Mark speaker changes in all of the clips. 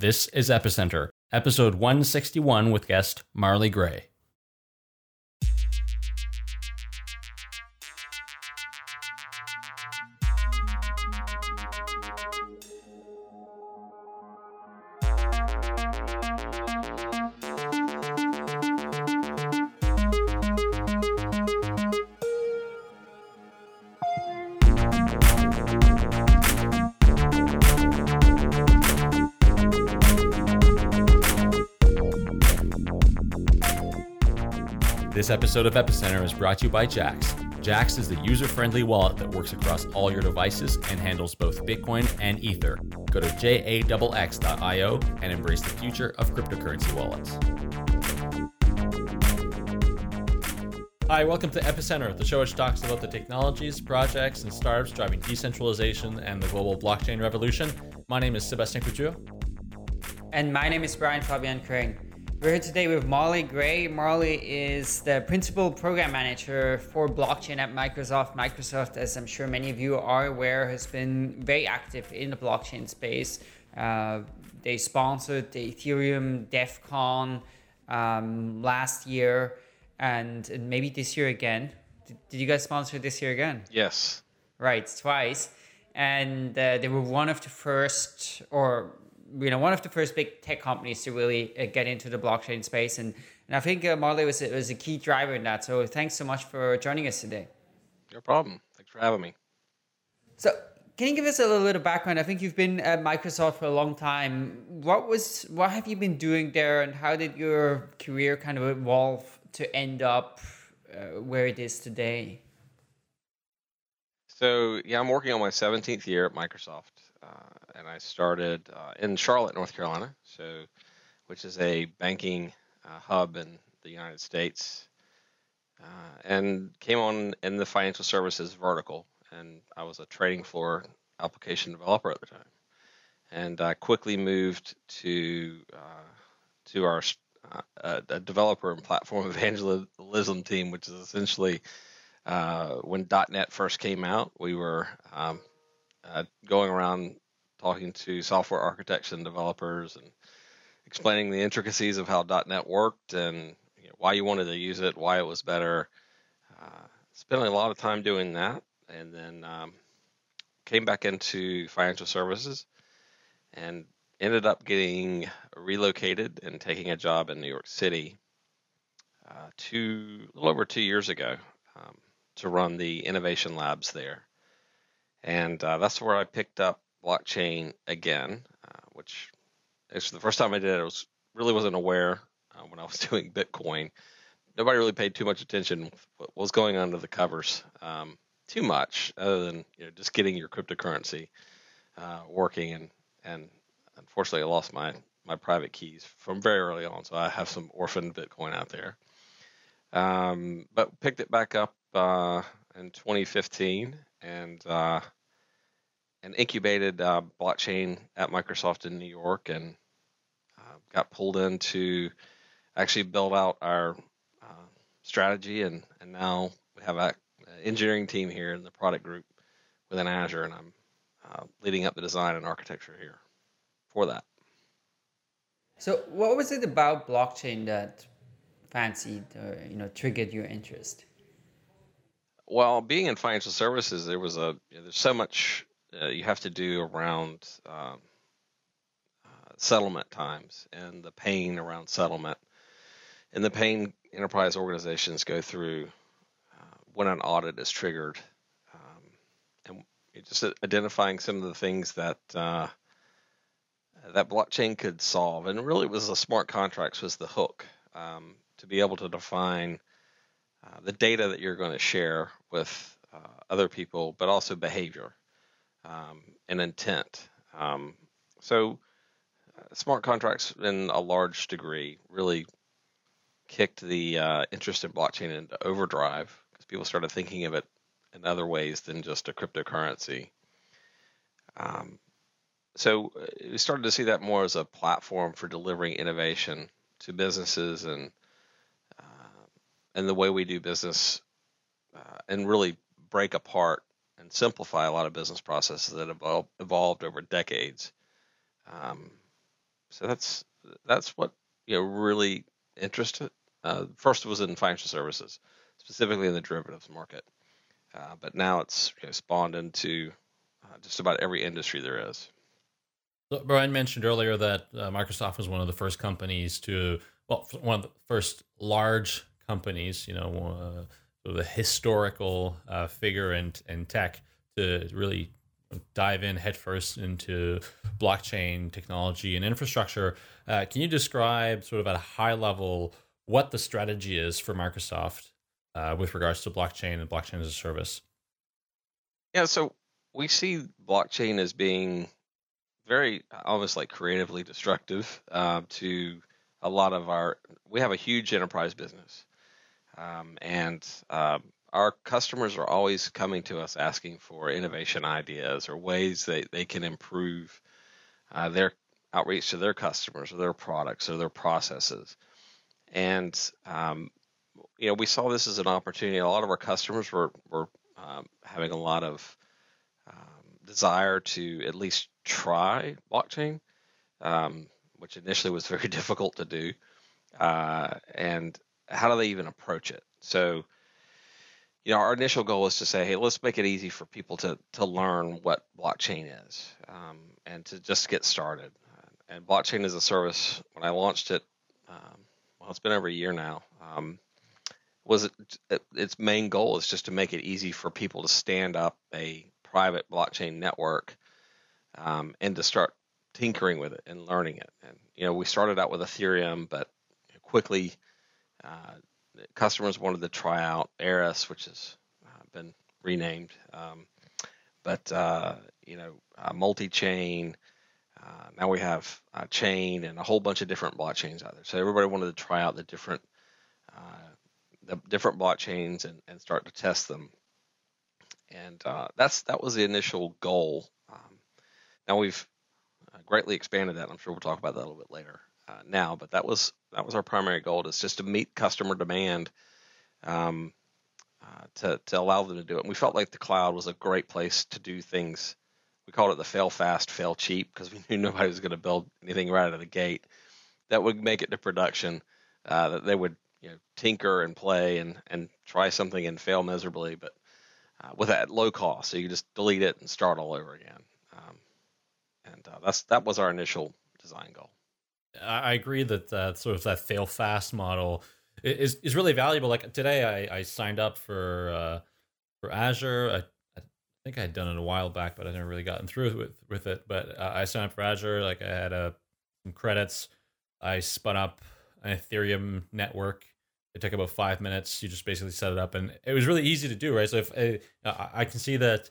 Speaker 1: This is Epicenter, episode 161 with guest Marley Gray. Episode of Epicenter is brought to you by Jaxx. Jaxx is the user friendly wallet that works across all your devices and handles both Bitcoin and Ether. Go to jaxx.io and embrace the future of cryptocurrency wallets. Hi, welcome to Epicenter, the show which talks about the technologies, projects, and startups driving decentralization and the global blockchain revolution. My name is Sebastien Couture.
Speaker 2: And my name is Brian Fabian Crain. We're here today with Marley Gray. Marley is the principal program manager for blockchain at Microsoft. Microsoft, as I'm sure many of you are aware, has been very active in the blockchain space. Uh, they sponsored the Ethereum Devcon um, last year and, and maybe this year again. Did, did you guys sponsor this year again?
Speaker 3: Yes.
Speaker 2: Right, twice. And uh, they were one of the first, or you know one of the first big tech companies to really uh, get into the blockchain space and and I think uh, Marley was was a key driver in that. So thanks so much for joining us today.
Speaker 3: No problem. Thanks for having me.
Speaker 2: So can you give us a little bit of background? I think you've been at Microsoft for a long time. What was what have you been doing there, and how did your career kind of evolve to end up uh, where it is today?
Speaker 3: So yeah, I'm working on my 17th year at Microsoft. Uh, and I started uh, in Charlotte, North Carolina, so which is a banking uh, hub in the United States, and came on in the financial services vertical, and I was a trading floor application developer at the time, and I quickly moved to to our uh, a developer and platform evangelism team, which is essentially uh, when .NET first came out. We were um, uh, going around talking to software architects and developers and explaining the intricacies of how .NET worked and you know, why you wanted to use it, why it was better. Uh, spending a lot of time doing that, and then um, came back into financial services and ended up getting relocated and taking a job in New York City uh, two, a little over two years ago um, to run the innovation labs there and uh, that's where I picked up blockchain again, uh, which is the first time I did it. I was really wasn't aware uh, when I was doing Bitcoin. Nobody really paid too much attention what was going on under the covers um, too much, other than you know, just getting your cryptocurrency uh, working. And and unfortunately, I lost my my private keys from very early on, so I have some orphaned Bitcoin out there. Um, but picked it back up uh, in 2015 and uh, and incubated uh, blockchain at Microsoft in New York, and uh, got pulled in to actually build out our uh, strategy, and and now we have an engineering team here in the product group within Azure, and I'm uh, leading up the design and architecture here for that.
Speaker 2: So, what was it about blockchain that fancied or you know triggered your interest?
Speaker 3: well, being in financial services, there was a you know, there's so much uh, you have to do around um, uh, settlement times and the pain around settlement, and the pain enterprise organizations go through uh, when an audit is triggered, um, and just identifying some of the things that uh, that blockchain could solve, and really it was the smart contracts was the hook um, to be able to define uh, the data that you're going to share with uh, other people, but also behavior um, intent. Um, so, uh, smart contracts, in a large degree, really kicked the uh, interest in blockchain into overdrive because people started thinking of it in other ways than just a cryptocurrency. Um, so we started to see that more as a platform for delivering innovation to businesses and and the way we do business uh, and really break apart and simplify a lot of business processes that have evolved over decades. Um, so that's that's what you know really interested. Uh, first was in financial services, specifically in the derivatives market, uh, but now it's you know, spawned into uh, just about every industry there is.
Speaker 1: So Brian mentioned earlier that uh, Microsoft was one of the first companies to, well, one of the first large companies, you know, uh, sort of the historical uh, figure in, in tech to really dive in headfirst into blockchain technology and infrastructure. Uh, can you describe, sort of at a high level, what the strategy is for Microsoft uh, with regards to blockchain and blockchain as a service?
Speaker 3: Yeah, so we see blockchain as being very almost like creatively destructive uh, to a lot of our. We have a huge enterprise business, um, and uh, our customers are always coming to us asking for innovation ideas or ways that they can improve uh, their outreach to their customers or their products or their processes. And um, you know, we saw this as an opportunity. A lot of our customers were were um, having a lot of um, desire to at least try blockchain, um, which initially was very difficult to do. Uh, and how do they even approach it? So, you know, our initial goal is to say, hey, let's make it easy for people to to learn what blockchain is um, and to just get started. And blockchain as a service, when I launched it, um, well, it's been over a year now. Um, was it, its main goal is just to make it easy for people to stand up a private blockchain network um, and to start tinkering with it and learning it. And you know, we started out with Ethereum, but quickly uh, customers wanted to try out Eris, which has uh, been renamed. Um, but uh, you know, multi-chain. Uh, now we have chain and a whole bunch of different blockchains out there. So everybody wanted to try out the different the different blockchains and, and start to test them. And that's that was the initial goal. Um, now we've greatly expanded that. I'm sure we'll talk about that a little bit later uh, now, but that was that was our primary goal is just to meet customer demand um, uh, to to allow them to do it. And we felt like the cloud was a great place to do things. We called it the fail fast, fail cheap because we knew nobody was going to build anything right out of the gate that would make it to production. Uh, that they would you know tinker and play and and try something and fail miserably, but uh, with that low cost, so you just delete it and start all over again. Um, and uh, that's that was our initial design goal.
Speaker 1: I agree that uh, sort of that fail fast model is is really valuable. Like today, I, I signed up for uh, for Azure. I, I think I had done it a while back, but I never really gotten through with with it. But uh, I signed up for Azure. Like I had uh, some credits. I spun up an Ethereum network. It took about five minutes. You just basically set it up, and it was really easy to do. Right. So if uh, I, I can see that,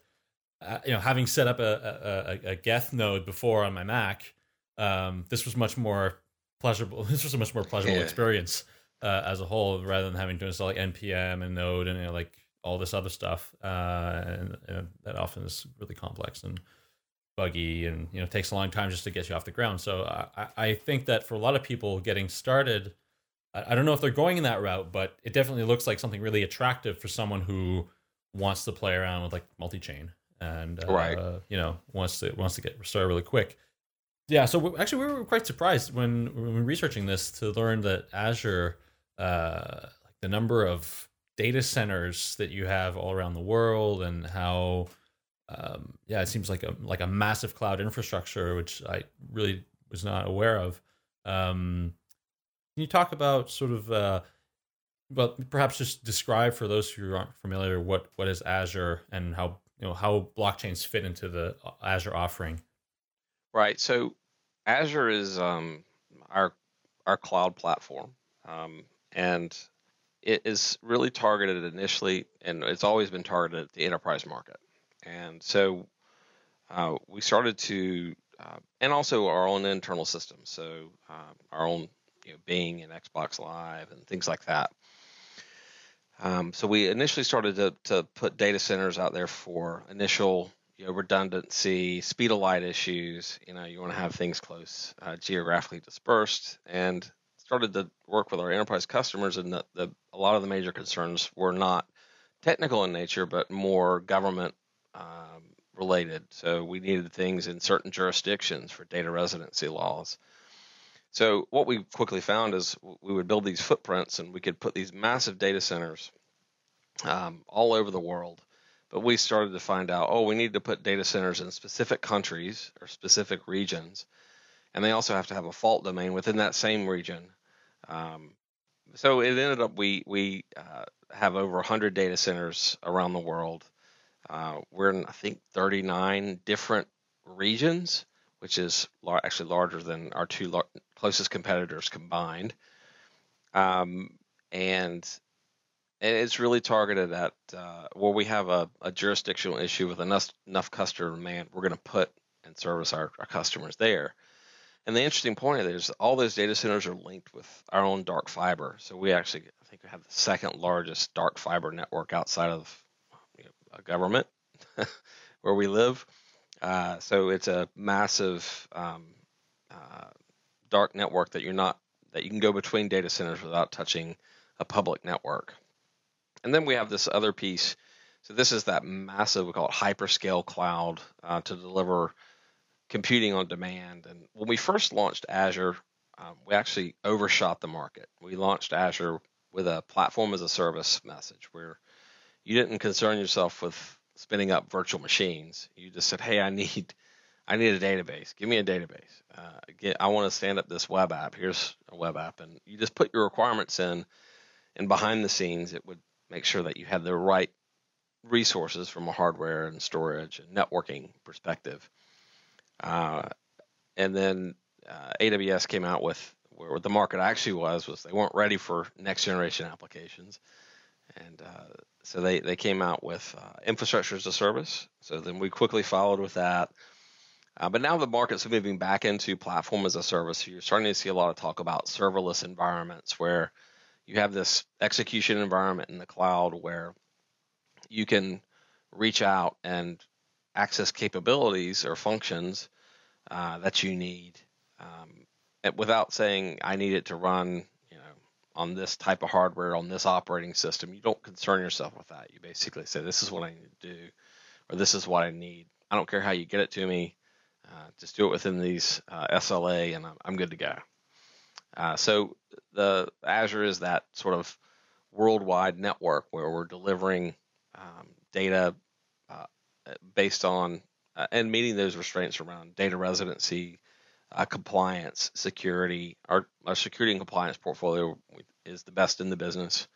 Speaker 1: uh, you know, having set up a, a, a Geth node before on my Mac um, this was much more pleasurable. This was a much more pleasurable yeah. experience uh, as a whole, rather than having to install like npm and Node and you know, like all this other stuff. Uh, and, and, that often is really complex and buggy, and you know takes a long time just to get you off the ground. So I, I think that for a lot of people getting started, I, I don't know if they're going in that route, but it definitely looks like something really attractive for someone who wants to play around with like multi-chain and uh, right. you know wants to wants to get started really quick yeah, so we, actually, we were quite surprised when, when researching this to learn that Azure, uh, like the number of data centers that you have all around the world, and how, um, yeah, it seems like a like a massive cloud infrastructure, which I really was not aware of. Um, can you talk about sort of, uh, well, perhaps just describe for those who aren't familiar what what is Azure and how you know how blockchains fit into the Azure offering.
Speaker 3: Right. So Azure is um, our our cloud platform, um, and it is really targeted initially, and it's always been targeted at the enterprise market. And so uh, we started to, uh, and also our own internal systems, so uh, our own you know, Bing and Xbox Live and things like that. Um, so we initially started to, to put data centers out there for initial you know, redundancy, speed of light issues. You know, you want to have things close, uh, geographically dispersed, and started to work with our enterprise customers. And the, the, a lot of the major concerns were not technical in nature, but more government um, related. So we needed things in certain jurisdictions for data residency laws. So what we quickly found is we would build these footprints and we could put these massive data centers um, all over the world. But we started to find out, oh, we need to put data centers in specific countries or specific regions, and they also have to have a fault domain within that same region. Um, so it ended up we we uh, have over 100 data centers around the world. Uh, we're in I think 39 different regions, which is lar- actually larger than our two lar- closest competitors combined. Um, and and it's really targeted at uh, where we have a, a, jurisdictional issue with enough, enough customer demand. We're going to put and service our, our customers there. And the interesting point is all those data centers are linked with our own dark fiber. So we actually, I think, we have the second largest dark fiber network outside of you know, a government where we live. Uh, so it's a massive um, uh, dark network that you're not that you can go between data centers without touching a public network. And then we have this other piece. So this is that massive, we call it hyperscale cloud uh, to deliver computing on demand. And when we first launched Azure, um, we actually overshot the market. We launched Azure with a platform as a service message where you didn't concern yourself with spinning up virtual machines. You just said, "Hey, I need, I need a database. Give me a database. Uh, get, I want to stand up this web app. Here's a web app." And you just put your requirements in, and behind the scenes, it would make sure that you have the right resources from a hardware and storage and networking perspective. Uh, and then uh, AWS came out with where the market actually was was they weren't ready for next generation applications, and uh, so they they came out with uh, infrastructure as a service. So then we quickly followed with that. Uh, but now the market's moving back into platform as a service. So you're starting to see a lot of talk about serverless environments where you have this execution environment in the cloud where you can reach out and access capabilities or functions uh, that you need um, without saying I need it to run, you know, on this type of hardware on this operating system. You don't concern yourself with that. You basically say this is what I need to do, or this is what I need. I don't care how you get it to me. Uh, just do it within these uh, SLA, and I'm, I'm good to go. Uh, so the Azure is that sort of worldwide network where we're delivering um, data uh, based on uh, and meeting those restraints around data residency, uh, compliance, security. Our, our security and compliance portfolio is the best in the business.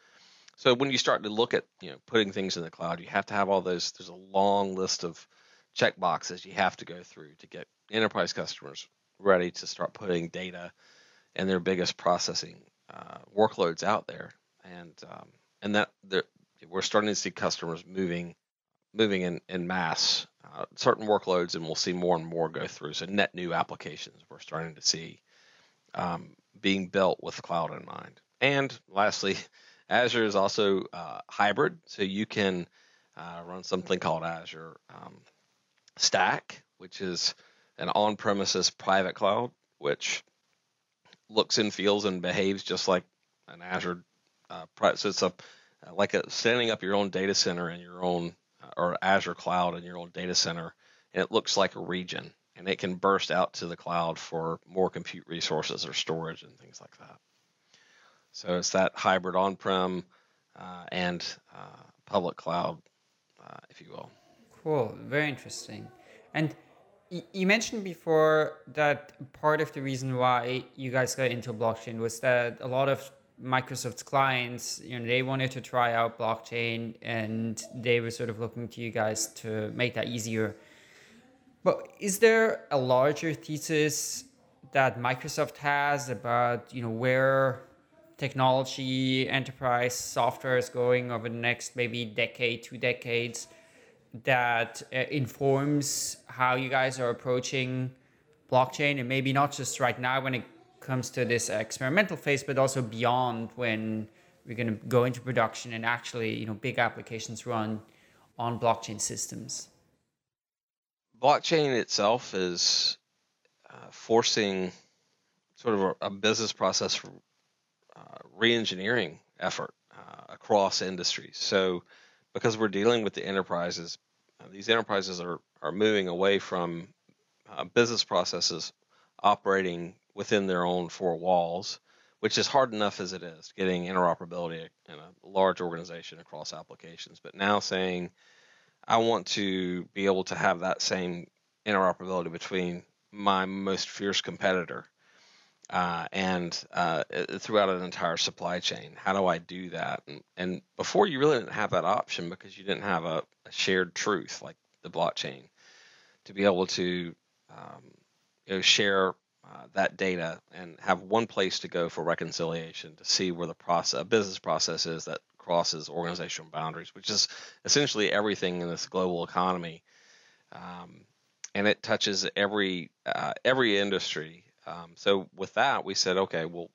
Speaker 3: So when you start to look at you know putting things in the cloud, you have to have all those. There's a long list of check boxes you have to go through to get enterprise customers ready to start putting data and their biggest processing uh, workloads out there, and um, and that we're starting to see customers moving moving in in mass uh, certain workloads, and we'll see more and more go through. So net new applications we're starting to see um, being built with cloud in mind. And lastly, Azure is also uh, hybrid, so you can uh, run something called Azure um, Stack, which is an on-premises private cloud, which looks and feels and behaves just like an Azure. Uh, so it's a like a setting up your own data center in your own uh, or Azure cloud in your own data center, and it looks like a region, and it can burst out to the cloud for more compute resources or storage and things like that. So it's that hybrid on-prem uh, and uh, public cloud, uh, if you will.
Speaker 2: Cool, very interesting. And you mentioned before that part of the reason why you guys got into blockchain was that a lot of Microsoft's clients, you know, they wanted to try out blockchain and they were sort of looking to you guys to make that easier. But is there a larger thesis that Microsoft has about, you know, where technology, enterprise software is going over the next maybe decade, two decades? That uh, informs how you guys are approaching blockchain and maybe not just right now when it comes to this experimental phase but also beyond when we're going to go into production and actually you know big applications run on blockchain systems.
Speaker 3: Blockchain itself is uh, forcing sort of a, a business process uh, re-engineering effort uh, across industries. So because we're dealing with the enterprises, uh, these enterprises are, are moving away from uh, business processes operating within their own four walls, which is hard enough as it is getting interoperability in a large organization across applications. But now saying, I want to be able to have that same interoperability between my most fierce competitor uh, and uh, throughout an entire supply chain. How do I do that? And, and, before you really didn't have that option because you didn't have a, a shared truth like the blockchain to be able to um, you know, share uh, that data and have one place to go for reconciliation to see where the process, a business process is that crosses organizational boundaries, which is essentially everything in this global economy. Um, and it touches every uh, every industry. Um, so with that, we said, okay, we'll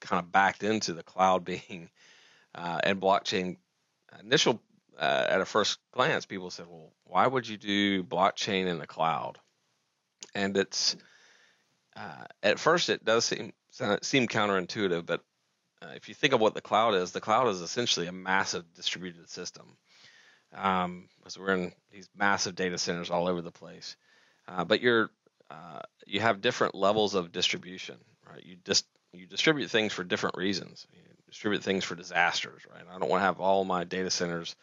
Speaker 3: kind of backed into the cloud being uh, and blockchain. Initial uh, at a first glance, people said, well, why would you do blockchain in the cloud? And it's uh, at first it does seem seem counterintuitive, but uh, if you think of what the cloud is, the cloud is essentially a massive distributed system. Um, because we're in these massive data centers all over the place, uh, but you're uh, you have different levels of distribution, right? You just you distribute things for different reasons. You distribute things for disasters, right? I don't want to have all my data centers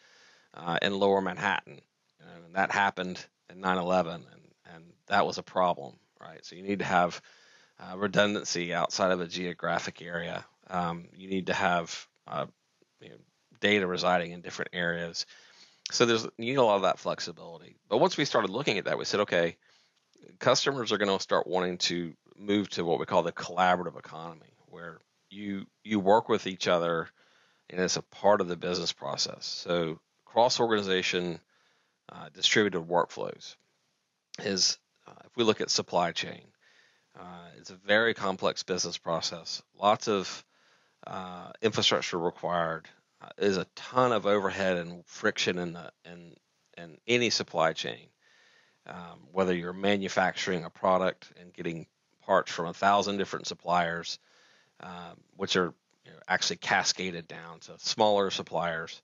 Speaker 3: uh, in Lower Manhattan, and that happened in 9/11, and and that was a problem, right? So you need to have uh, redundancy outside of a geographic area. Um, you need to have uh, you know, data residing in different areas. So there's you need a lot of that flexibility. But once we started looking at that, we said, okay, customers are going to start wanting to move to what we call the collaborative economy, where you you work with each other and it's a part of the business process. So cross organization uh, distributed workflows is uh, if we look at supply chain, uh, it's a very complex business process. Lots of uh, infrastructure required. Uh, is a ton of overhead and friction in the in in any supply chain. Um, whether you're manufacturing a product and getting parts from a thousand different suppliers, um, which are you know, actually cascaded down to smaller suppliers,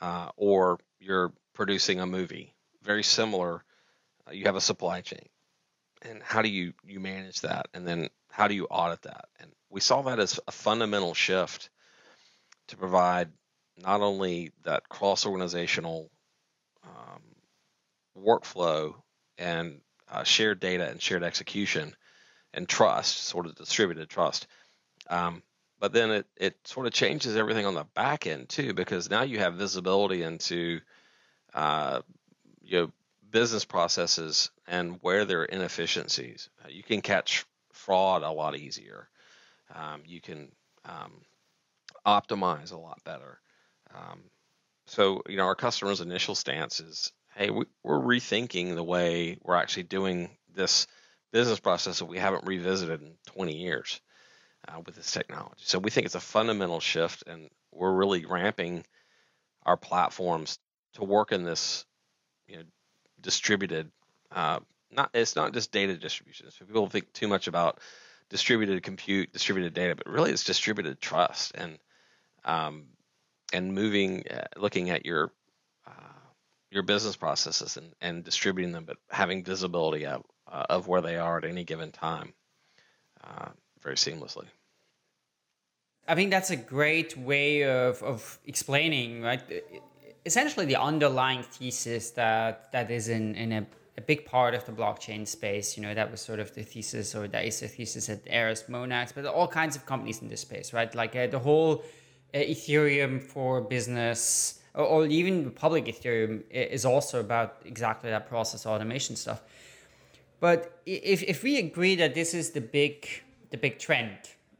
Speaker 3: uh, or you're producing a movie, very similar. Uh, you have a supply chain and how do you you manage that and then how do you audit that and we saw that as a fundamental shift to provide not only that cross organizational um, workflow and uh, shared data and shared execution and trust sort of distributed trust um, but then it, it sort of changes everything on the back end too because now you have visibility into uh, business processes and where there are inefficiencies. Uh, you can catch fraud a lot easier. Um, you can um, optimize a lot better. Um, so, you know, our customers' initial stance is, hey, we, we're rethinking the way we're actually doing this business process that we haven't revisited in 20 years uh, with this technology. So we think it's a fundamental shift, and we're really ramping our platforms to work in this you know, distributed. Uh, not it's not just data distribution. So people think too much about distributed compute, distributed data, but really it's distributed trust and um, and moving, uh, looking at your your business processes and, and distributing them, but having visibility of, uh, of where they are at any given time, uh, very seamlessly.
Speaker 2: I think that's a great way of, of explaining, right? essentially the underlying thesis that that is in in a, a, big part of the blockchain space. You know, that was sort of the thesis, or that is the thesis at Eris, Monax, but all kinds of companies in this space, right? Like uh, the whole uh, Ethereum for business, or, even public Ethereum is also about exactly that process automation stuff. But if, if we agree that this is the big the big trend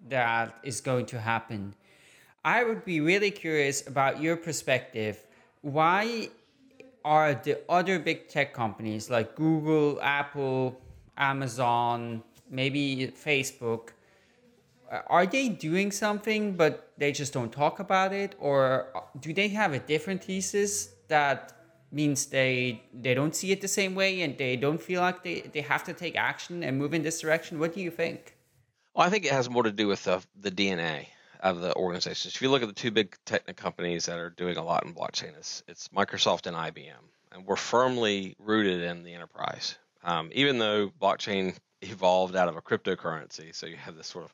Speaker 2: that is going to happen, I would be really curious about your perspective why are the other big tech companies like Google, Apple, Amazon, maybe Facebook, are they doing something but they just don't talk about it? Or do they have a different thesis that means they they don't see it the same way and they don't feel like they, they have to take action and move in this direction? What do you think?
Speaker 3: Well, I think it has more to do with the, the DNA of the organizations. If you look at the two big tech companies that are doing a lot in blockchain, it's, it's Microsoft and IBM, and we're firmly rooted in the enterprise. Um, even though blockchain evolved out of a cryptocurrency. So you have this sort of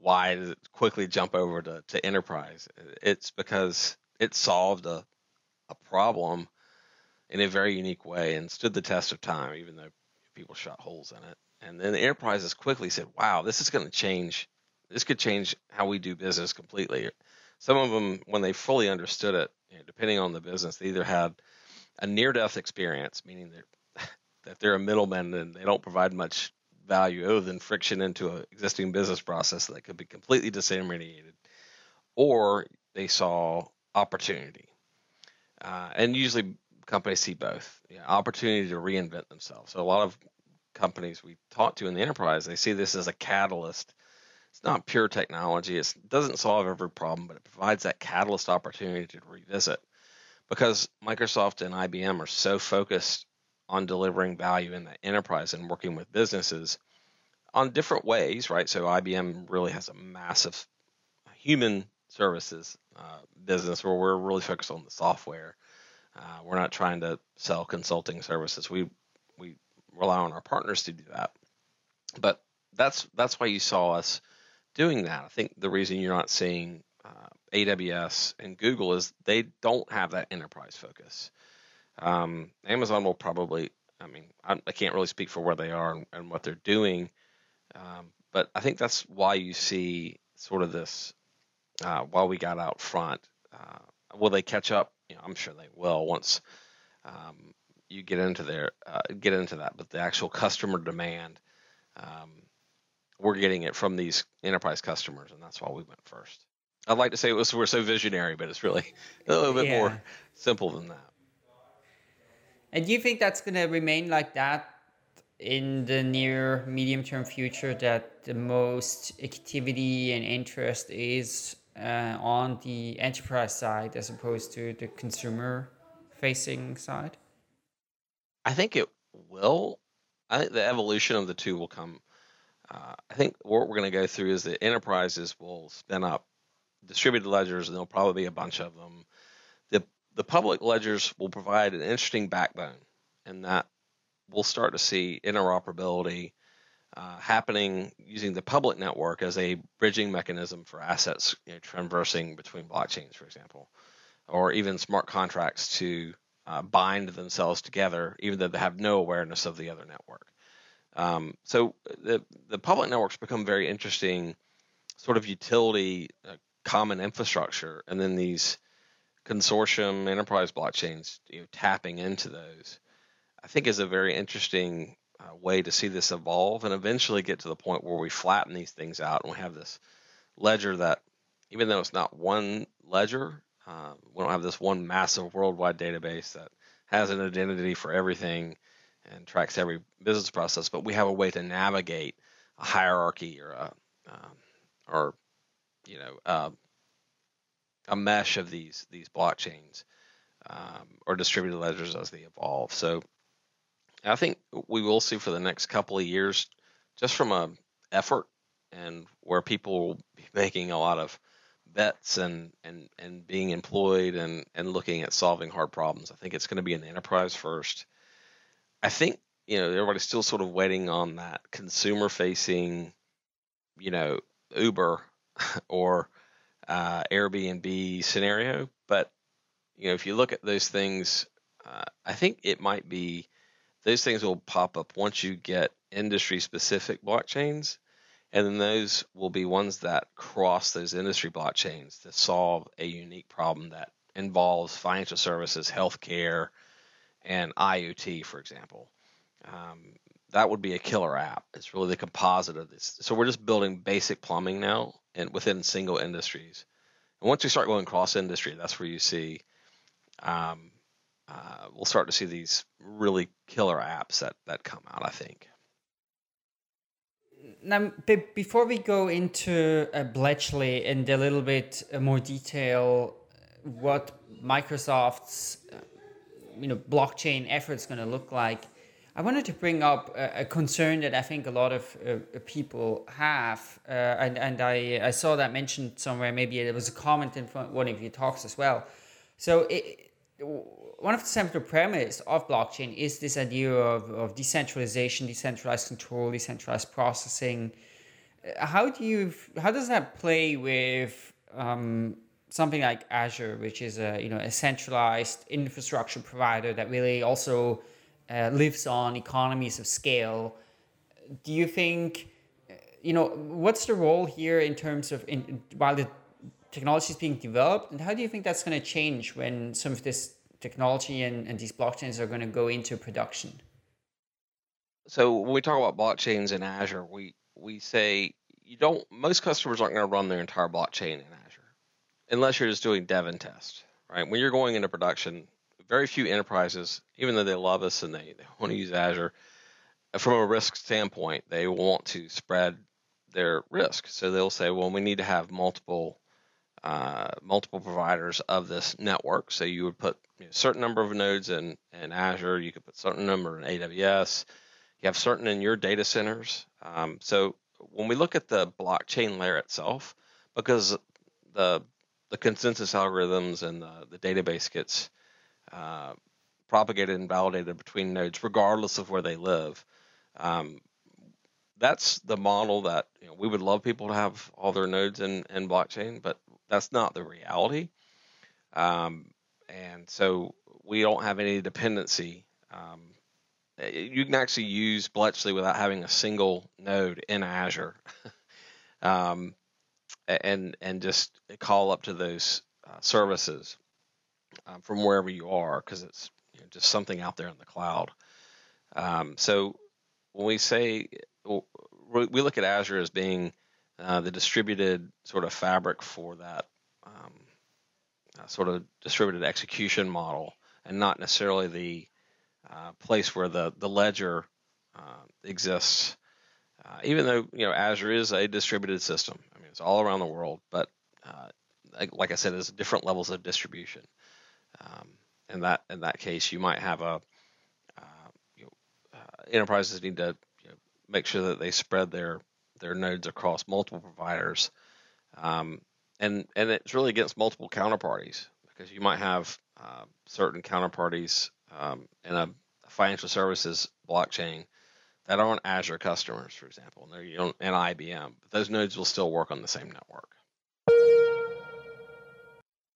Speaker 3: why does it quickly jump over to, to enterprise? It's because it solved a, a problem in a very unique way and stood the test of time, even though people shot holes in it. And then the enterprises quickly said, wow, this is going to change. This could change how we do business completely. Some of them, when they fully understood it, you know, depending on the business, they either had a near-death experience, meaning that they're a middleman and they don't provide much value other than friction into an existing business process that could be completely disintermediated, or they saw opportunity. Uh, and usually companies see both opportunity to reinvent themselves. So a lot of companies we talk to in the enterprise, they see this as a catalyst. It's not pure technology. It doesn't solve every problem, but it provides that catalyst opportunity to revisit. Because Microsoft and IBM are so focused on delivering value in the enterprise and working with businesses on different ways, right? So IBM really has a massive human services uh, business where we're really focused on the software. Uh, we're not trying to sell consulting services. We we rely on our partners to do that. But that's that's why you saw us doing that. I think the reason you're not seeing uh, AWS and Google is they don't have that enterprise focus. Um, Amazon will probably, I mean, I, I, can't really speak for where they are and, and what they're doing, um, but I think that's why you see sort of this. Uh, while we got out front, uh, will they catch up? You know, I'm sure they will once um, you get into there, uh, get into that. But the actual customer demand, um, we're getting it from these enterprise customers, and that's why we went first. I'd like to say it was we're so visionary, but it's really a little bit yeah. more simple than that.
Speaker 2: And do you think that's going to remain like that in the near medium term future that the most activity and interest is uh, on the enterprise side as opposed to the consumer facing side?
Speaker 3: I think it will. I think the evolution of the two will come. Uh, I think what we're going to go through is that enterprises will spin up distributed ledgers, and there'll probably be a bunch of them the public ledgers will provide an interesting backbone, and that we'll start to see interoperability uh, happening using the public network as a bridging mechanism for assets you know, traversing between blockchains, for example, or even smart contracts to uh, bind themselves together, even though they have no awareness of the other network. Um, so the the public networks become very interesting, sort of utility, uh, common infrastructure, and then these consortium enterprise blockchains, you know, tapping into those, I think is a very interesting uh, way to see this evolve and eventually get to the point where we flatten these things out and we have this ledger that, even though it's not one ledger, uh, we don't have this one massive worldwide database that has an identity for everything and tracks every business process, but we have a way to navigate a hierarchy or a um, or you know uh, a mesh of these these blockchains um, or distributed ledgers as they evolve. So I think we will see for the next couple of years, just from a effort and where people will be making a lot of bets and and and being employed and and looking at solving hard problems. I think it's going to be an enterprise first. I think you know everybody's still sort of waiting on that consumer facing, you know, Uber or uh, Airbnb scenario. But you know, if you look at those things, uh, I think it might be those things will pop up once you get industry specific blockchains, and then those will be ones that cross those industry blockchains to solve a unique problem that involves financial services, healthcare, and IoT, for example. Um, that would be a killer app. It's really the composite of this. So we're just building basic plumbing now, and within single industries. And once we start going cross industry, that's where you see um, uh, we'll start to see these really killer apps that that come out. I think.
Speaker 2: Now, before we go into uh, Bletchley and a little bit uh, more detail, what Microsoft's uh, you know blockchain effort is going to look like I wanted to bring up a, concern that I think a lot of uh, people have, uh, and, and I, I saw that mentioned somewhere. Maybe it was a comment in one of your talks as well. So, it, one of the central premises of blockchain is this idea of, of decentralization, decentralized control, decentralized processing. How do you how does that play with um, something like Azure, which is a you know a centralized infrastructure provider that really also uh, lives on economies of scale? Do you think you know what's the role here in terms of in, while the technology is being developed, and how do you think that's going to change when some of this technology and, and these blockchains are going to go into production?
Speaker 3: So when we talk about blockchains in Azure, we we say you don't. Most customers aren't going to run their entire blockchain in Azure, unless you're just doing dev and test. Right? When you're going into production, very few enterprises, even though they love us and they, they want to use Azure, from a risk standpoint, they want to spread their risk. So they'll say, well, we need to have multiple uh, multiple providers of this network. So you would put you know, a certain number of nodes in, in Azure, you could put certain number in AWS, you have certain in your data centers. Um, so when we look at the blockchain layer itself, because the the consensus algorithms and the, the database gets uh, propagated and validated between nodes, regardless of where they live. Um, that's the model that you know, we would love people to have all their nodes in, in blockchain, but that's not the reality. Um, and so we don't have any dependency. Um, you can actually use Bletchley without having a single node in Azure, um, and and just call up to those uh, services um, from wherever you are because it's you know, just something out there in the cloud. Um, so when we say we look at Azure as being uh, the distributed sort of fabric for that um, uh, sort of distributed execution model, and not necessarily the uh, place where the the ledger uh, exists. Uh, even though you know Azure is a distributed system, I mean it's all around the world, but like, like, I said, there's different levels of distribution. Um, in that in that case, you might have a you know, enterprises need to you know, make sure that they spread their their nodes across multiple providers. Um, and and it's really against multiple counterparties because you might have uh, certain counterparties um, in a financial services blockchain that aren't Azure customers, for example, and, you don't, and IBM. But those nodes will still work on the same network.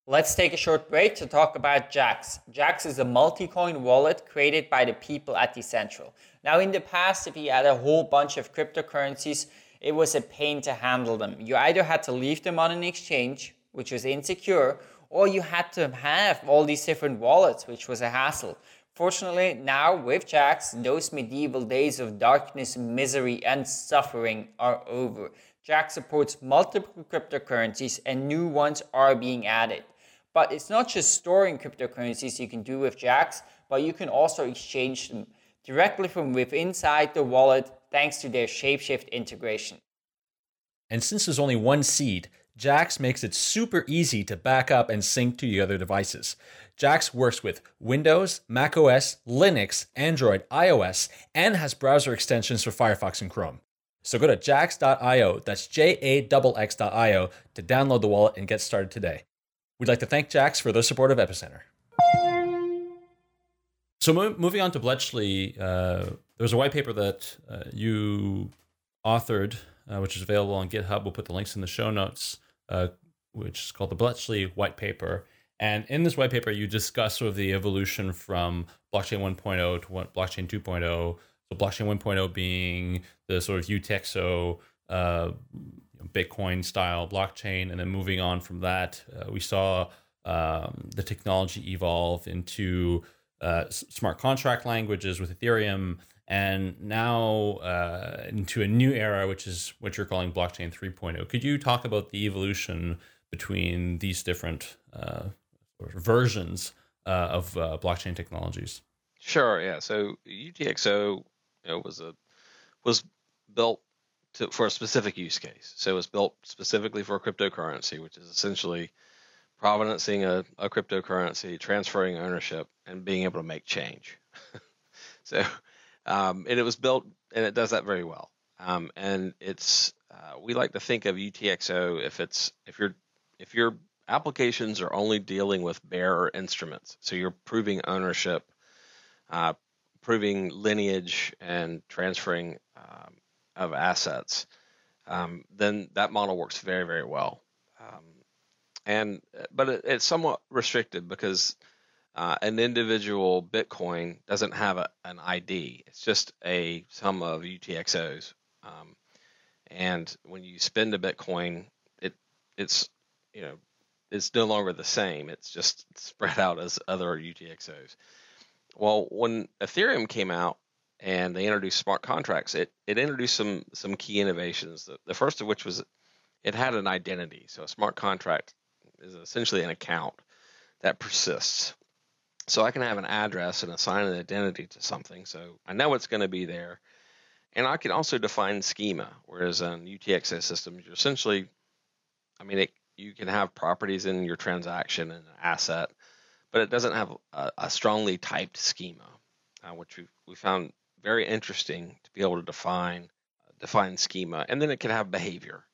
Speaker 2: Let's take a short break to talk about Jaxx. Jaxx is a multi-coin wallet created by the people at Decentral. Now, in the past, if you had a whole bunch of cryptocurrencies, it was a pain to handle them. You either had to leave them on an exchange, which was insecure, or you had to have all these different wallets, which was a hassle. Fortunately, now with Jaxx, those medieval days of darkness, misery, and suffering are over. Jaxx supports multiple cryptocurrencies and new ones are being added. But it's not just storing cryptocurrencies you can do with Jaxx, but you can also exchange them directly from within inside the wallet thanks to their Shapeshift integration.
Speaker 1: And since there's only one seed, Jaxx makes it super easy to back up and sync to your other devices. Jaxx works with Windows, macOS, Linux, Android, iOS, and has browser extensions for Firefox and Chrome. So go to jaxx.io, that's J A X.io, to download the wallet and get started today. We'd like to thank Jaxx for their support of Epicenter. So mo- moving on to Bletchley, uh, there was a white paper that uh, you authored, uh, which is available on GitHub. We'll put the links in the show notes, uh, which is called the Bletchley White Paper. And in this white paper, you discuss sort of the evolution from blockchain 1.0 to blockchain 2.0. So blockchain 1.0 being the sort of UTXO uh, Bitcoin style blockchain, and then moving on from that, uh, we saw um, the technology evolve into uh, smart contract languages with Ethereum, and now uh, into a new era, which is what you're calling blockchain 3.0. Could you talk about the evolution between these different uh, versions uh, of uh, blockchain technologies?
Speaker 3: Sure. Yeah. So UTXO you know, was a was built to, for a specific use case. So it was built specifically for cryptocurrency, which is essentially provenancing a, a cryptocurrency, transferring ownership, and being able to make change. so, um, and it was built, and it does that very well. Um, and it's uh, we like to think of UTXO if it's if you're if you're applications are only dealing with bearer instruments. So you're proving ownership, uh, proving lineage, and transferring um, of assets. Um, then that model works very, very well. Um, and but it, it's somewhat restricted because uh, an individual Bitcoin doesn't have a, an ID. It's just a sum of UTXOs. Um, and when you spend a Bitcoin, it it's you know it's no longer the same. It's just spread out as other UTXOs. Well, when Ethereum came out and they introduced smart contracts, it it introduced some some key innovations. The, the first of which was it had an identity. So a smart contract is essentially an account that persists. So I can have an address and assign an identity to something. So I know it's going to be there. And I can also define schema, whereas on UTXO systems, you're essentially, I mean, it, you can have properties in your transaction and an asset, but it doesn't have a, a strongly typed schema, uh, which we we found very interesting to be able to define define schema, and then it can have behavior,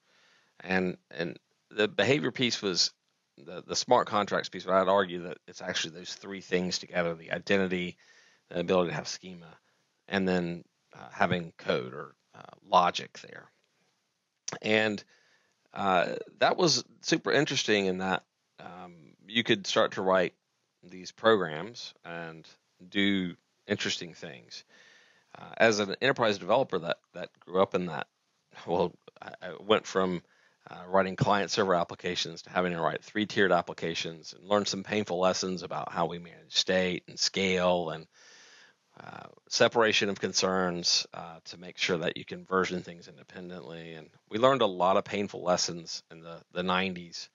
Speaker 3: and and the behavior piece was the, the smart contracts piece, but I'd argue that it's actually those three things together: the identity, the ability to have schema, and then uh, having code or uh, logic there. And uh, that was super interesting in that um, you could start to write these programs and do interesting things. Uh, as an enterprise developer that that grew up in that, well, I, went from uh, writing client server applications to having to write three tiered applications and learn some painful lessons about how we manage state and scale and uh, separation of concerns uh, to make sure that you can version things independently. And we learned a lot of painful lessons in the, the 90s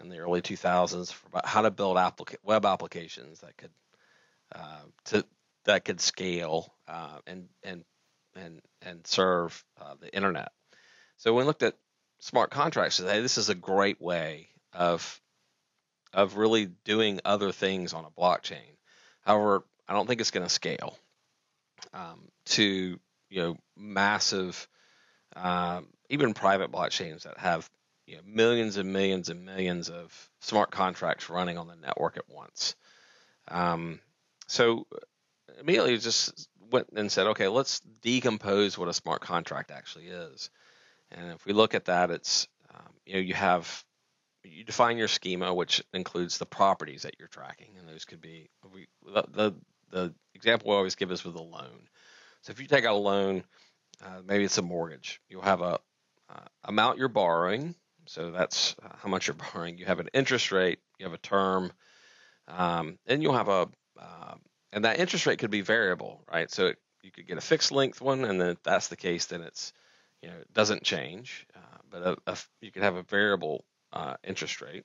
Speaker 3: and the early 2000s about how to build applica- web applications that could uh, to that could scale uh, and and and and serve uh, the internet. So when we looked at smart contracts today, this is a great way of of really doing other things on a blockchain. However, I don't think it's going to scale um, to you know massive, um, even private blockchains that have you know, millions and millions and millions of smart contracts running on the network at once. Um, so immediately just went and said, okay, let's decompose what a smart contract actually is. And if we look at that, it's um, you know you have you define your schema, which includes the properties that you're tracking, and those could be we, the, the, the example we always give is with a loan. So if you take out a loan, uh, maybe it's a mortgage, you'll have a uh, amount you're borrowing, so that's uh, how much you're borrowing. You have an interest rate, you have a term, um, and you'll have a um, and that interest rate could be variable, right? So it, you could get a fixed length one, and then if that's the case, then it's you know it doesn't change, uh, but a, a, you could have a variable uh, interest rate.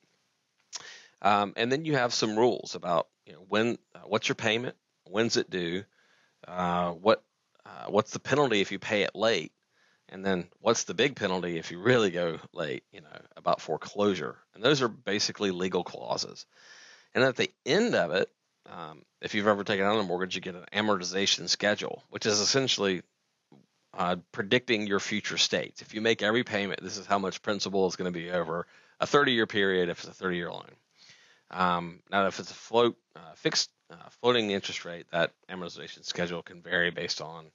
Speaker 3: Um, and then you have some rules about you know when uh, what's your payment, when's it due, uh, what uh, what's the penalty if you pay it late, and then what's the big penalty if you really go late, you know, about foreclosure. And those are basically legal clauses. And at the end of it, um, if you've ever taken out a mortgage, you get an amortization schedule, which is essentially uh, predicting your future states. If you make every payment, this is how much principal is going to be over a 30 year period if it's a 30 year loan. Um, now, if it's a float uh, fixed uh, floating interest rate, that amortization schedule can vary based on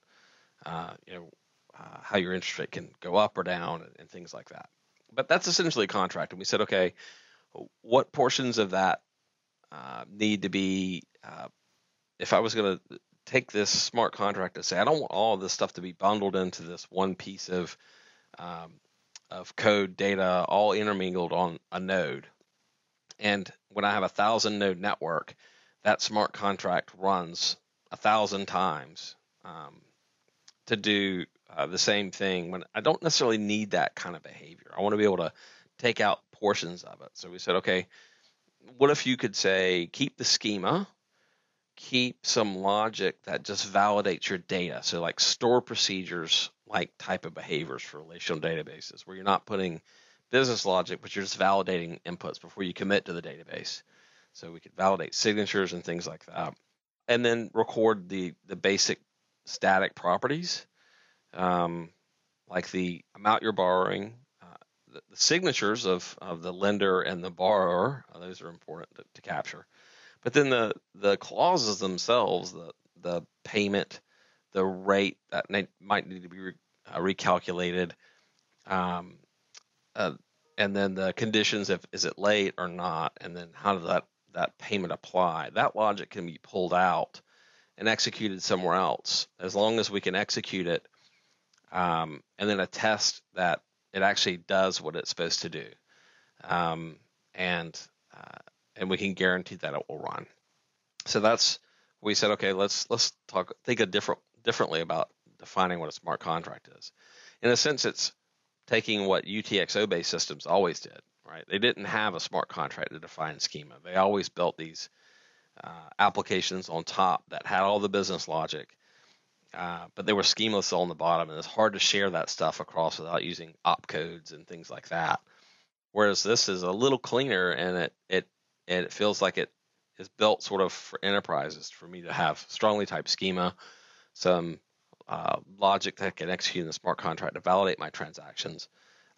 Speaker 3: uh, you know uh, how your interest rate can go up or down and, and, things like that. But that's essentially a contract, and we said, okay, what portions of that uh, need to be? Uh, if I was going to take this smart contract and say, I don't want all of this stuff to be bundled into this one piece of um, of code data all intermingled on a node. And when I have a thousand node network, that smart contract runs a thousand times um, to do uh, the same thing when I don't necessarily need that kind of behavior. I want to be able to take out portions of it. So we said, okay, what if you could say keep the schema keep some logic that just validates your data. So like store procedures like type of behaviors for relational databases where you're not putting business logic, but you're just validating inputs before you commit to the database. So we could validate signatures and things like that. And then record the, the basic static properties, um, like the amount you're borrowing, the, the, signatures of, of the lender and the borrower. Uh, those are important to, to, capture. But then the, the clauses themselves, the, the payment, the rate that might need to be re, uh, recalculated, um, uh, and then the conditions if is it late or not, and then how does that, that payment apply? That logic can be pulled out and executed somewhere else. As long as we can execute it um, and then attest that it actually does what it's supposed to do, um, and uh, and we can guarantee that it will run. So that's we said, okay, let's let's talk think a different differently about defining what a smart contract is. In a sense, it's taking what UTXO based systems always did, right? They didn't have a smart contract to define schema. They always built these uh, applications on top that had all the business logic, uh, but they were schemaless on the bottom, and it's hard to share that stuff across without using opcodes and things like that. Whereas this is a little cleaner, and it it it feels like it is built sort of for enterprises for me to have strongly typed schema, some uh, logic that can execute in the smart contract to validate my transactions,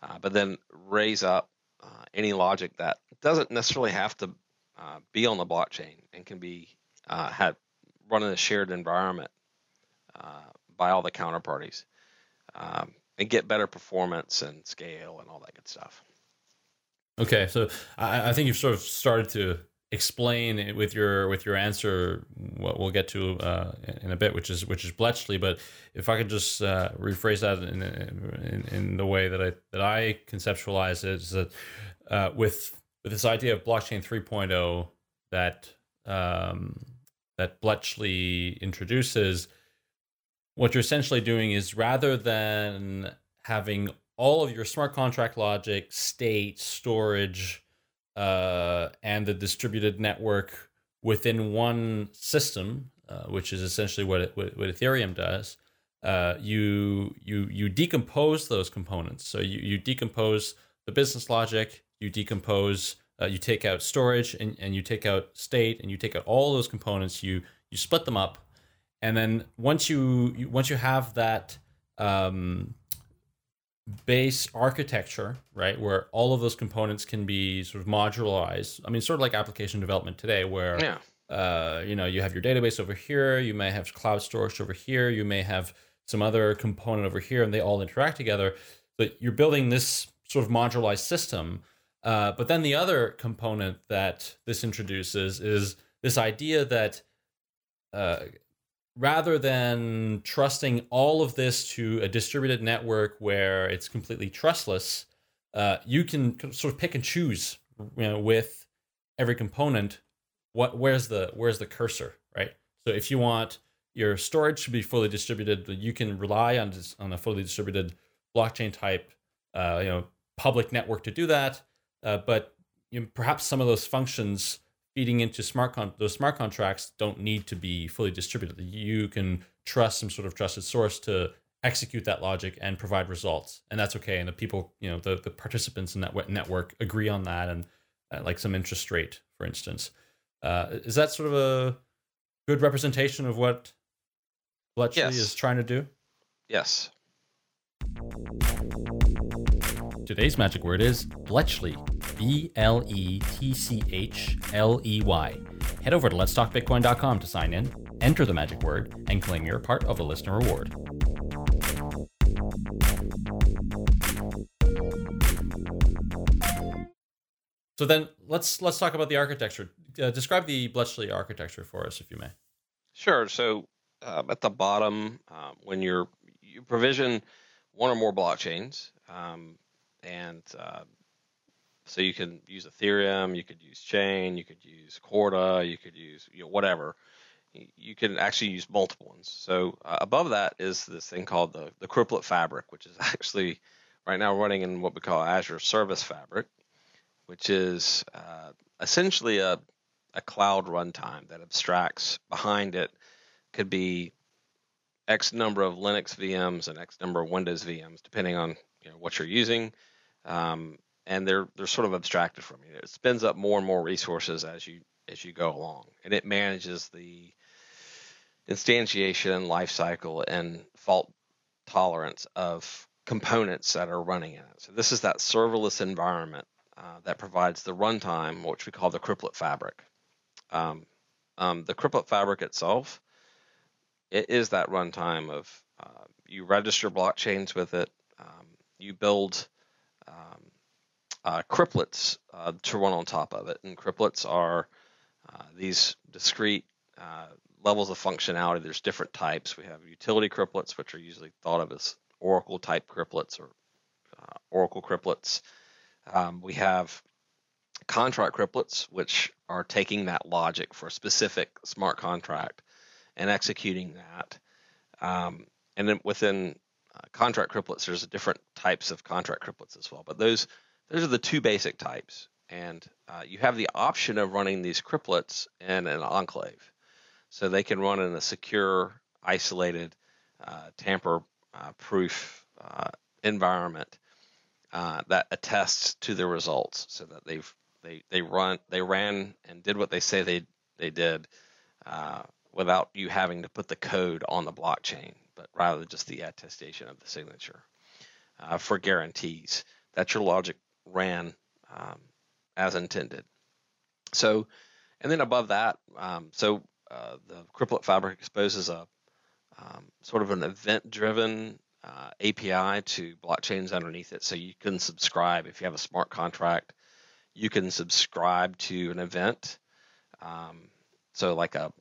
Speaker 3: uh, but then raise up uh, any logic that doesn't necessarily have to uh, be on the blockchain and can be uh, had run in a shared environment by all the counterparties um, and get better performance and scale and all that good stuff.
Speaker 1: Okay, so I, I think you've sort of started to explain with your with your answer what we'll get to uh, in a bit, which is which is Bletchley. But if I could just uh, rephrase that in, in, in the way that I that I conceptualize it, is that uh, with with this idea of blockchain 3.0 that um, that Bletchley introduces, what you're essentially doing is rather than having all of your smart contract logic, state, storage, uh, and the distributed network within one system, uh, which is essentially what, it, what, what Ethereum does. Uh, you you you decompose those components. So you, you decompose the business logic, you decompose, uh, you take out storage, and, and you take out state, and you take out all those components. You you split them up, and then once you, once you have that um, base architecture, right, where all of those components can be sort of modularized. I mean, sort of like application development today, where yeah. uh, you know you have your database over here, you may have cloud storage over here, you may have some other component over here, and they all interact together. But you're building this sort of modularized system uh, but then the other component that this introduces is this idea that uh, rather than trusting all of this to a distributed network where it's completely trustless, uh, you can sort of pick and choose you know, with every component what where's the where's the cursor, right? So if you want your storage to be fully distributed, you can rely on on a fully distributed blockchain type, uh, you know, public network to do that. Uh, but you know, perhaps some of those functions feeding into smart con- those smart contracts don't need to be fully distributed. You can trust some sort of trusted source to execute that logic and provide results, and that's okay. And the people, you know, the the participants in that network agree on that, and uh, like some interest rate, for instance. Uh, is that sort of a good representation of what Bletchley yes. is trying to do?
Speaker 3: Yes.
Speaker 1: Today's magic word is Bletchley. B L E T C H L E Y. Head over to letstalkbitcoin.com to sign in, enter the magic word, and claim your part of a listener reward. So then let's let's talk about the architecture. Uh, describe the Bletchley architecture for us, if you may.
Speaker 3: Sure. So uh, at the bottom, uh, when you're you provision one or more blockchains, um, and uh, so you can use Ethereum, you could use Chain, you could use Corda, you could use you know whatever. You can actually use multiple ones. So uh, above that is this thing called the the Cryptlet Fabric, which is actually right now running in what we call Azure Service Fabric, which is uh, essentially a a cloud runtime that abstracts behind it could be X number of Linux VMs and X number of Windows VMs, depending on you know, what you're using um, and they're they're sort of abstracted from you. It spins up more and more resources as you as you go along, and it manages the instantiation, life cycle, and fault tolerance of components that are running in it. So this is that serverless environment uh, that provides the runtime, which we call the Cryptlet fabric. Um, um, the Cryptlet fabric itself, it is that runtime of uh, you register blockchains with it, um, you build um, uh, uh, to run on top of it, and cryptlets are uh, these discrete uh, levels of functionality. There's different types. We have utility cryptlets, which are usually thought of as Oracle type cryptlets or uh, Oracle cryptlets. Um, we have contract cryptlets, which are taking that logic for a specific smart contract and executing that. Um, and then within uh, contract cryptlets, there's different types of contract cryptlets as well. But those those are the two basic types, and uh, you have the option of running these cryptlets in an enclave, so they can run in a secure, isolated, uh, tamper-proof uh, uh, environment uh, that attests to the results, so that they've they they run they ran and did what they say they they did without you having to put the code on the blockchain, but rather just the attestation of the signature uh, for guarantees. That's your logic ran um, as intended. So, and then above that, um, so uh, the Cryptlet Fabric exposes a um, sort of an event-driven uh, API to blockchains underneath it. So you can subscribe if you have a smart contract. You can subscribe to an event. Um, so like a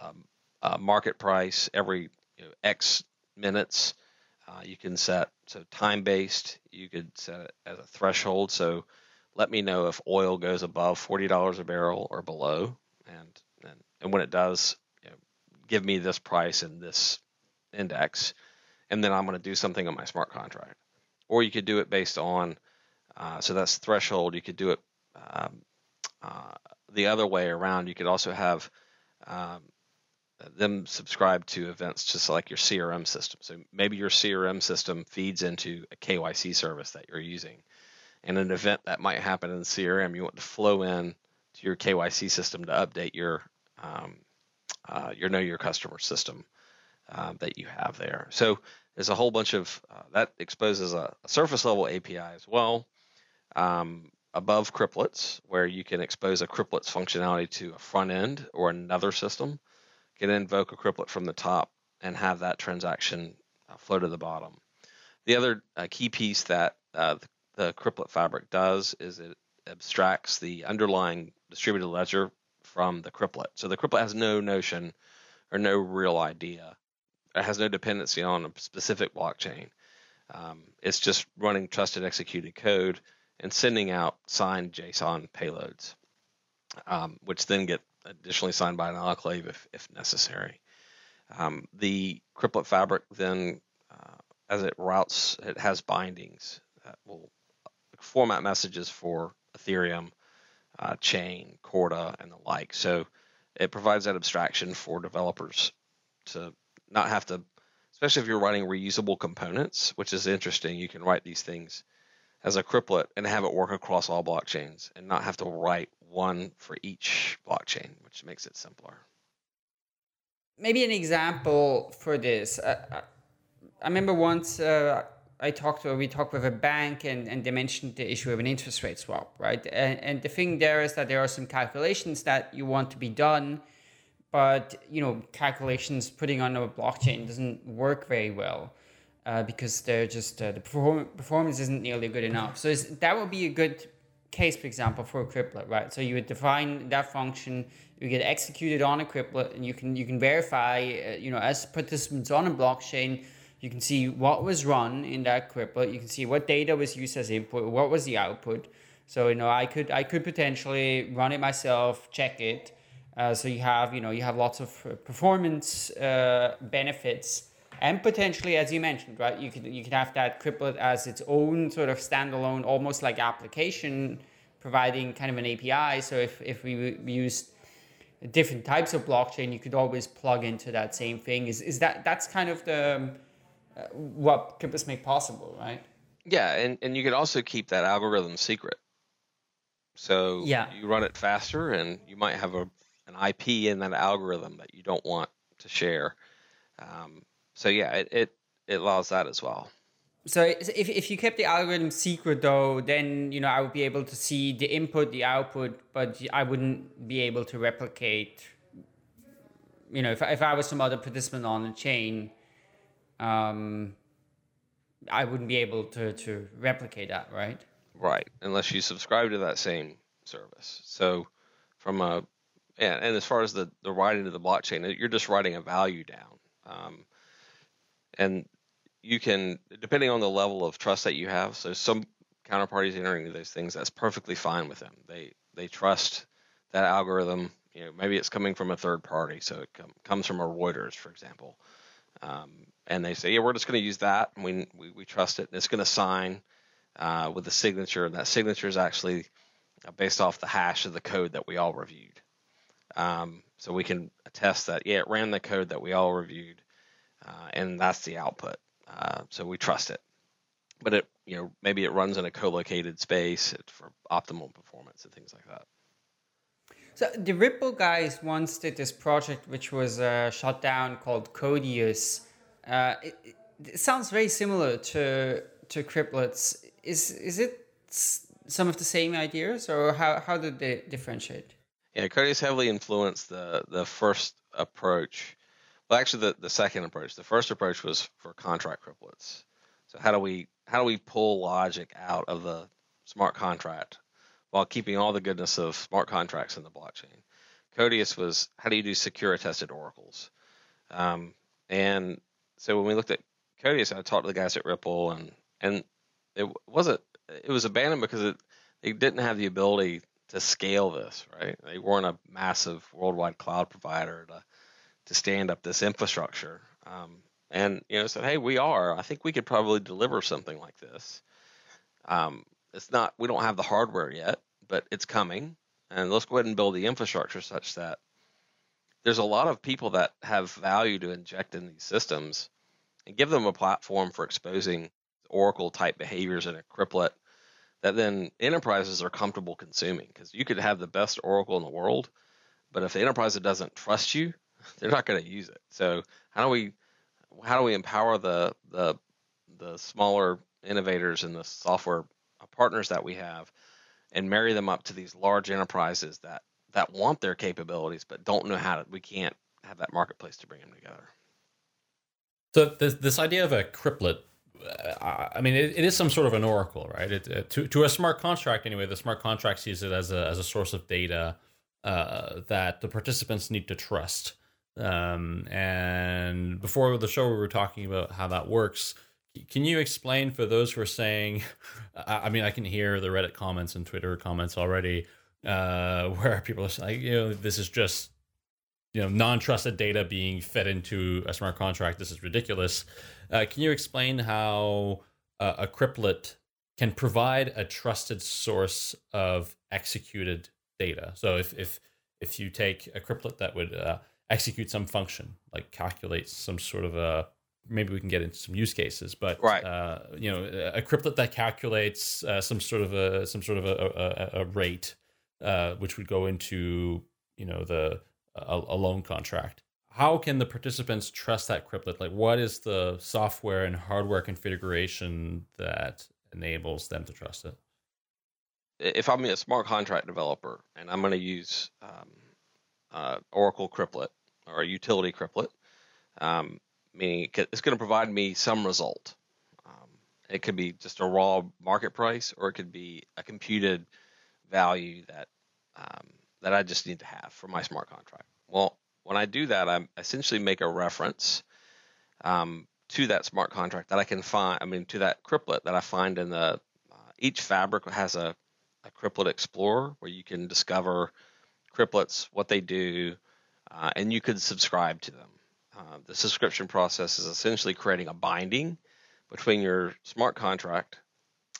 Speaker 3: um, uh, market price every you know, X minutes. Uh, you can set so time based. You could set it as a threshold. So let me know if oil goes above forty dollars a barrel or below, and and, and when it does, you know, give me this price and this index, and then I'm going to do something on my smart contract. Or you could do it based on uh, so that's threshold. You could do it um, uh, the other way around. You could also have um, them subscribe to events just like your CRM system. So maybe your CRM system feeds into a KYC service that you're using. And an event that might happen in the CRM, you want to flow in to your KYC system to update your um, uh, your know your customer system uh, that you have there. So there's a whole bunch of uh, that exposes a, a, surface level API as well. Um, above cryptlets, where you can expose a cryptlets functionality to a front end or another system can invoke a cryptlet from the top and have that transaction uh, flow to the bottom. The other uh, key piece that uh, the, the fabric does is it abstracts the underlying distributed ledger from the cryptlet. So the cryptlet has no notion or no real idea. It has no dependency on a specific blockchain. Um, it's just running trusted executed code and sending out signed JSON payloads, um, which then get additionally signed by an enclave if, if necessary. Um, the Cryptlet fabric then, uh, as it routes, it has bindings that will format messages for Ethereum, uh, Chain, Corda, and the like. So it provides that abstraction for developers to not have to, especially if you're writing reusable components, which is interesting. You can write these things as a cryptlet and have it work across all blockchains and not have to write one for each blockchain, which makes it simpler.
Speaker 2: Maybe an example for this. Uh, I remember once uh, I talked to, we talked with a bank and, and they mentioned the issue of an interest rate swap, right? And, and the thing there is that there are some calculations that you want to be done, but you know, calculations putting on a blockchain doesn't work very well. Uh, because they're just uh, the perform- performance isn't nearly good enough. So that would be a good case, for example, for a cryptlet, right? So you would define that function, you get executed on a cryptlet, and you can you can verify, uh, you know, as participants on a blockchain, you can see what was run in that cryptlet. You can see what data was used as input, what was the output. So you know, I could I could potentially run it myself, check it. Uh, so you have you know you have lots of uh, performance uh, benefits and potentially, as you mentioned, right, you could you could have that cryptlet as its own sort of standalone, almost like application, providing kind of an API. So if if we use different types of blockchain, you could always plug into that same thing. Is is that that's kind of the uh, what cryptlets make possible, right?
Speaker 3: Yeah, and and you could also keep that algorithm secret. So yeah. you run it faster, and you might have a an IP in that algorithm that you don't want to share. Um, so yeah, it, it, it allows that as well.
Speaker 2: so if, if you kept the algorithm secret though, then you know I would be able to see the input, the output, but I wouldn't be able to replicate. You know, if if I was some other participant on the chain, um, I wouldn't be able to to replicate that, right?
Speaker 3: Right, unless you subscribe to that same service. So, from a and, and as far as the the writing to the blockchain, you're just writing a value down. Um, and you can depending on the level of trust that you have so some counterparties entering into those things that's perfectly fine with them. They they trust that algorithm. You know maybe it's coming from a third party so it com- comes from a reuters for example. Um, and they say yeah we're just going to use that and we, we, we trust it and it's going to sign uh, with a signature and that signature is actually uh, based off the hash of the code that we all reviewed. Um, so we can attest that yeah it ran the code that we all reviewed uh, and that's the output uh, so we trust it. But it, you know, maybe it runs in a co-located space for optimal performance and things like that.
Speaker 2: So the Ripple guys once did this project which was uh, shut down called Codius. Uh, it, it, sounds very similar to to Cryptlets. Is is it some of the same ideas, or how how did they differentiate?
Speaker 3: Yeah, Codius heavily influenced the the first approach well, actually, the, the second approach. The first approach was for contract cryptlets. So how do we how do we pull logic out of the smart contract while keeping all the goodness of smart contracts in the blockchain? Codius was how do you do secure attested oracles? Um, and so when we looked at Codius, I talked to the guys at Ripple, and and it wasn't it was abandoned because it they didn't have the ability to scale this, right? They weren't a massive worldwide cloud provider to to stand up this infrastructure. Um, and you know said, hey, we are. I think we could probably deliver something like this. Um, it's not. We don't have the hardware yet, but it's coming. And let's go ahead and build the infrastructure such that there's a lot of people that have value to inject in these systems, and give them a platform for exposing Oracle type behaviors in a cryptlet that then enterprises are comfortable consuming. Because you could have the best Oracle in the world, but if the enterprise doesn't trust you, they're not going to use it. So how do we how do we empower the the the smaller innovators and the software partners that we have and marry them up to these large enterprises that that want their capabilities but don't know how to we can't have that marketplace to bring them together
Speaker 1: so this, this idea of a cryptlet uh, I mean, it, it is some sort of an oracle, right? It, it, to, to a smart contract, anyway, the smart contract sees it as a, as a source of data uh, that the participants need to trust. Um, and before the show, we were talking about how that works. Can you explain for those who are saying, I mean, I can hear the Reddit comments and Twitter comments already, uh, where people are like, you know, this is just, you know, non-trusted data being fed into a smart contract. This is ridiculous. Uh, can you explain how uh, a cryptlet can provide a trusted source of executed data? So if if if you take a cryptlet that would uh, execute some function, like calculate some sort of a maybe we can get into some use cases, but
Speaker 3: right.
Speaker 1: uh, you know, a cryptlet that calculates uh, some sort of a some sort of a, a, a rate, uh, which would go into you know the a, a, loan contract. How can the participants trust that cryptlet? Like, what is the software and hardware configuration that enables them to trust it?
Speaker 3: If I'm a smart contract developer and I'm going to use um, uh, Oracle Cryptlet or a utility Cryptlet, um, meaning it's going to provide me some result. Um, it could be just a raw market price, or it could be a computed value that um, that I just need to have for my smart contract. Well, when I do that, I essentially make a reference um, to that smart contract that I can find. I mean, to that Cryptlet that I find in the uh, each fabric has a, a Explorer where you can discover Cryptlets, what they do, uh, and you could subscribe to them. Uh, the subscription process is essentially creating a binding between your smart contract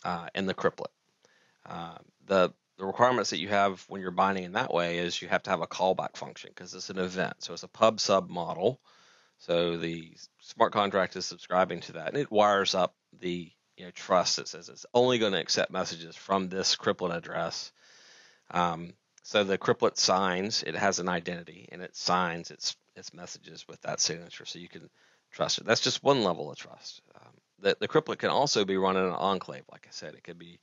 Speaker 3: uh, and the Cryptlet. Uh, the the requirements that you have when you're binding in that way is you have to have a callback function because it's an event. So it's a pub sub model. So the smart contract is subscribing to that, and it wires up the you know trust that says it's only going to accept messages from this Cryptlet address. Um, so the Cryptlet signs, it has an identity and it signs its its messages with that signature so you can trust it. That's just one level of trust. Um, the, the can also be run in an enclave. Like I said, it could be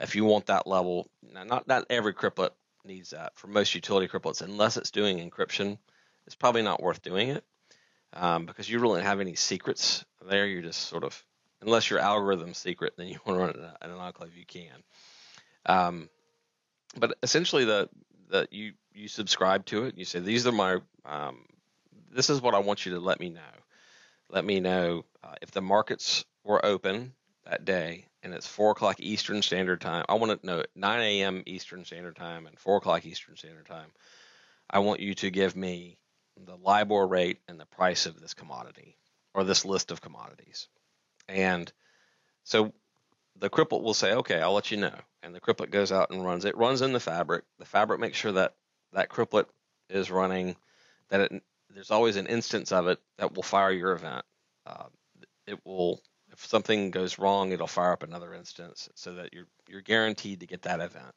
Speaker 3: if you want that level. Not not every cryptlet needs that. For most utility cryptlets, unless it's doing encryption, it's probably not worth doing it um, because you really don't have any secrets there. You're just sort of unless your algorithm secret, then you want to run it in an enclave. You can. Um, but essentially, the that you you subscribe to it. You say these are my um, this is what I want you to let me know. Let me know uh, if the markets were open that day and it's four o'clock Eastern Standard Time. I want to know 9 a.m. Eastern Standard Time and four o'clock Eastern Standard Time. I want you to give me the LIBOR rate and the price of this commodity or this list of commodities. And so the cryptlet will say, okay, I'll let you know. And the cryptlet goes out and runs. It runs in the fabric. The fabric makes sure that that cryptlet is running, that it, there's always an instance of it that will fire your event. Uh, it will, if something goes wrong, it'll fire up another instance so that you're, you're guaranteed to get that event.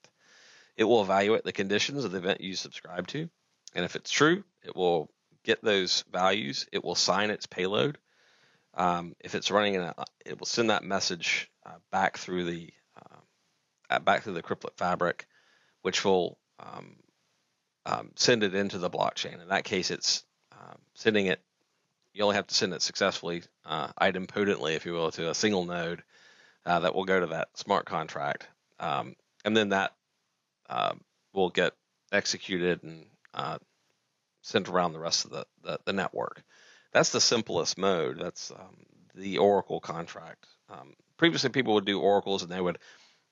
Speaker 3: It will evaluate the conditions of the event you subscribe to. And if it's true, it will get those values. It will sign its payload. Um, if it's running in a, it will send that message uh, back through the uh, back through the cryptlet fabric, which will um, um, send it into the blockchain. In that case, it's um, sending it. You only have to send it successfully, uh, idempotently, if you will, to a single node that will go to that smart contract, um, and then that uh, will get executed and uh, sent around the rest of the, the, the, network. That's the simplest mode. That's um, the Oracle contract. Um, previously, people would do oracles and they would,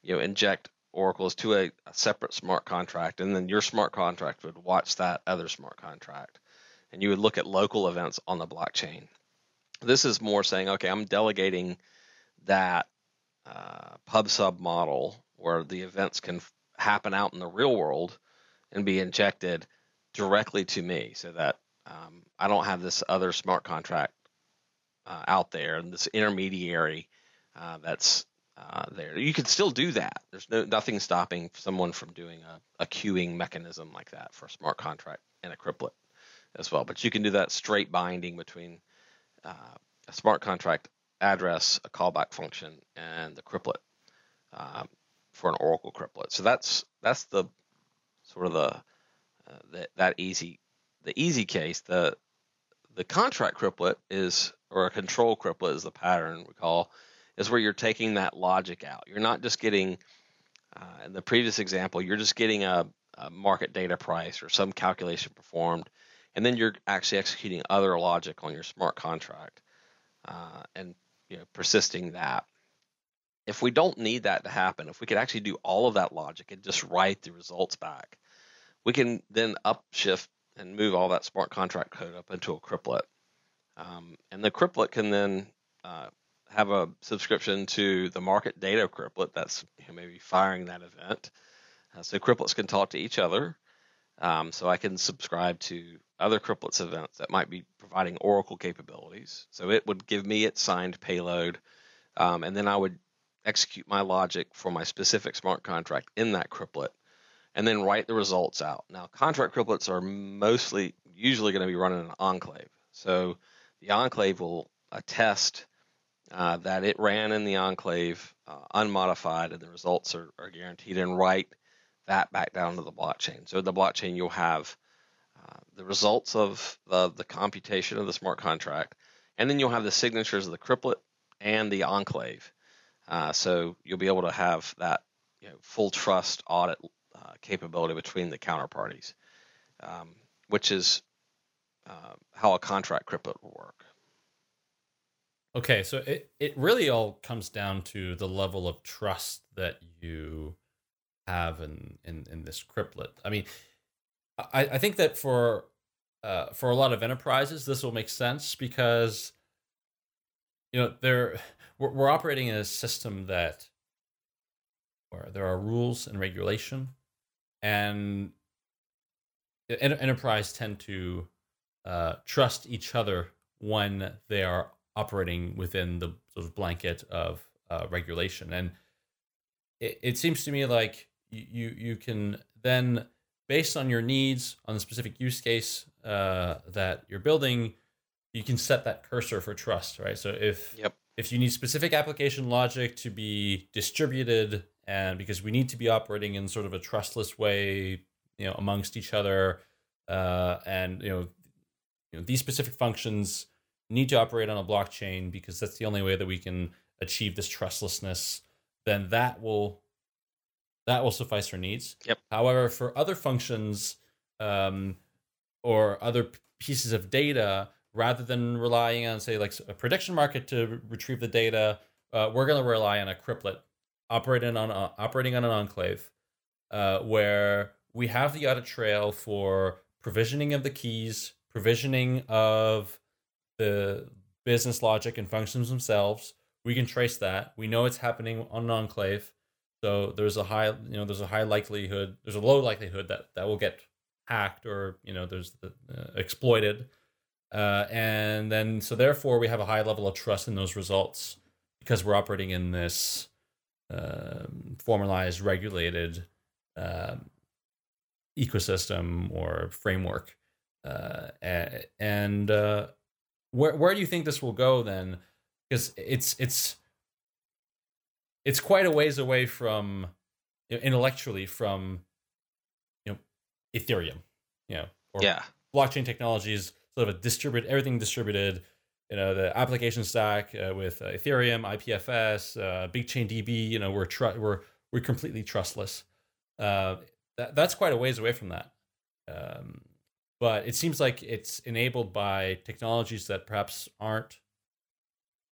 Speaker 3: you know, inject oracles to a, a, separate smart contract, and then your smart contract would watch that other smart contract, and you would look at local events on the blockchain. This is more saying, okay, I'm delegating that uh, pub sub model where the events can happen out in the real world and be injected directly to me so that um, I don't have this other smart contract uh, out there and this intermediary uh, that's uh, there. You can still do that. There's no nothing stopping someone from doing a, a queuing mechanism like that for a smart contract and a cryptlet as well. But you can do that straight binding between uh, a smart contract address, a callback function, and the cryptlet um, for an Oracle cryptlet. So that's that's the sort of the uh, that easy the easy case. The the contract cryptlet is or a control cryptlet is the pattern we call is where you're taking that logic out. You're not just getting uh, in the previous example, you're just getting a, a market data price or some calculation performed, and then you're actually executing other logic on your smart contract uh, and you know, persisting that. If we don't need that to happen, if we could actually do all of that logic and just write the results back, we can then upshift and move all that smart contract code up into a cryptlet. Um, and the cryptlet can then uh, have a subscription to the market data cryptlet that's maybe firing that event. Uh, so cryptlets can talk to each other. Um, so I can subscribe to other cryptlets events that might be providing Oracle capabilities. So it would give me its signed payload, um, and then I would execute my logic for my specific smart contract in that cryptlet, and then write the results out. Now, contract cryptlets are mostly usually going to be running an enclave. So the enclave will attest uh, that it ran in the enclave uh, unmodified and the results are, are, guaranteed and write that back down to the blockchain. So the blockchain you'll have uh, the results of the, the computation of the smart contract, and then you'll have the signatures of the cryptlet and the enclave. Uh, so you'll be able to have that you know, full trust audit uh, capability between the counterparties, um, which is how a contract cryptlet will work.
Speaker 1: Okay, so it, it really all comes down to the level of trust that you have in, in, in this cryptlet. I mean, I, I think that for uh, for a lot of enterprises, this will make sense because you know they're we're, we're operating in a system that where there are rules and regulation, and enterprise tend to uh, trust each other when they are operating within the sort of blanket of uh, regulation. And it, it seems to me like you you can then, based on your needs, on the specific use case uh, that you're building, you can set that cursor for trust, right? So if
Speaker 3: yep.
Speaker 1: if you need specific application logic to be distributed, and because we need to be operating in sort of a trustless way, you know, amongst each other, uh, and you know, you know, these specific functions need to operate on a blockchain because that's the only way that we can achieve this trustlessness. Then that will that will suffice for needs.
Speaker 3: Yep.
Speaker 1: However, for other functions um, or other pieces of data, rather than relying on, say, like a prediction market to retrieve the data, uh, we're going to rely on a cryptlet operating on uh, operating on an enclave, uh, where we have the audit trail for provisioning of the keys, provisioning of the business logic and functions themselves. We can trace that. We know it's happening on an enclave so there's a high, you know, there's a high likelihood, there's a low likelihood that that will get hacked or you know there's the, uh, exploited, uh, and then so therefore we have a high level of trust in those results because we're operating in this um, formalized, regulated um, ecosystem or framework. Uh, and uh, where where do you think this will go then? Because it's it's it's quite a ways away from you know, intellectually from you know Ethereum, you know,
Speaker 3: or yeah,
Speaker 1: blockchain technologies, sort of a distributed everything distributed. You know, the application stack uh, with uh, Ethereum, IPFS, uh, Big Chain DB. You know, we're tr- we're we're completely trustless. Uh, that, that's quite a ways away from that. Um, but it seems like it's enabled by technologies that perhaps aren't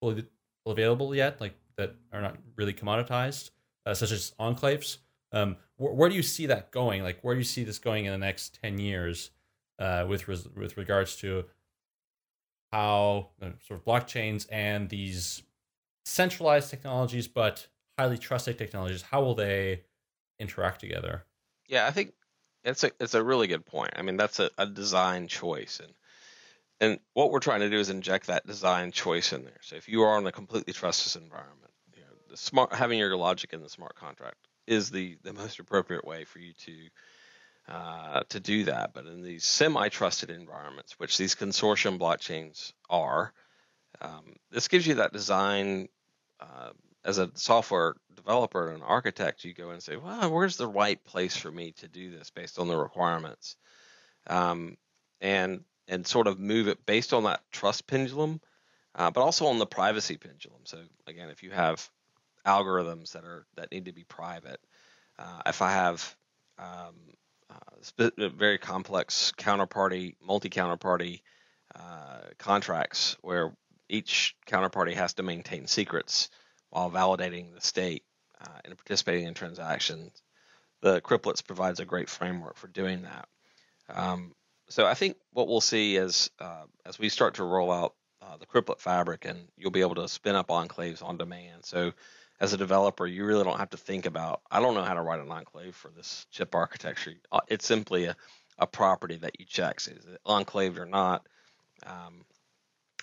Speaker 1: fully available yet, like that are not really commoditized, uh, such as enclaves. Um, wh- where do you see that going? Like, where do you see this going in the next ten years, uh, with res- with regards to how uh, sort of blockchains and these centralized technologies, but highly trusted technologies, how will they interact together?
Speaker 3: Yeah, I think it's a it's a really good point. I mean, that's a, a design choice, and and what we're trying to do is inject that design choice in there. So if you are in a completely trustless environment smart having your logic in the smart contract is the the most appropriate way for you to uh, to do that. But in these semi-trusted environments, which these consortium blockchains are, um, this gives you that design. Uh, as a software developer and an architect, you go and say, "Well, where's the right place for me to do this based on the requirements?" Um, and and sort of move it based on that trust pendulum, uh, but also on the privacy pendulum. So again, if you have algorithms that are that need to be private. Uh, if I have um, uh, uh, very complex counterparty, multi-counterparty uh, contracts where each counterparty has to maintain secrets while validating the state uh, and participating in transactions, the Cryptlets provides a great framework for doing that. Um, so I think what we'll see is uh, as we start to roll out the Cryptlet fabric, and you'll be able to spin up enclaves on demand. So as a developer, you really don't have to think about, I don't know how to write an enclave for this chip architecture. Uh, it's simply a, a property that you check. Is it enclaved or not? Um,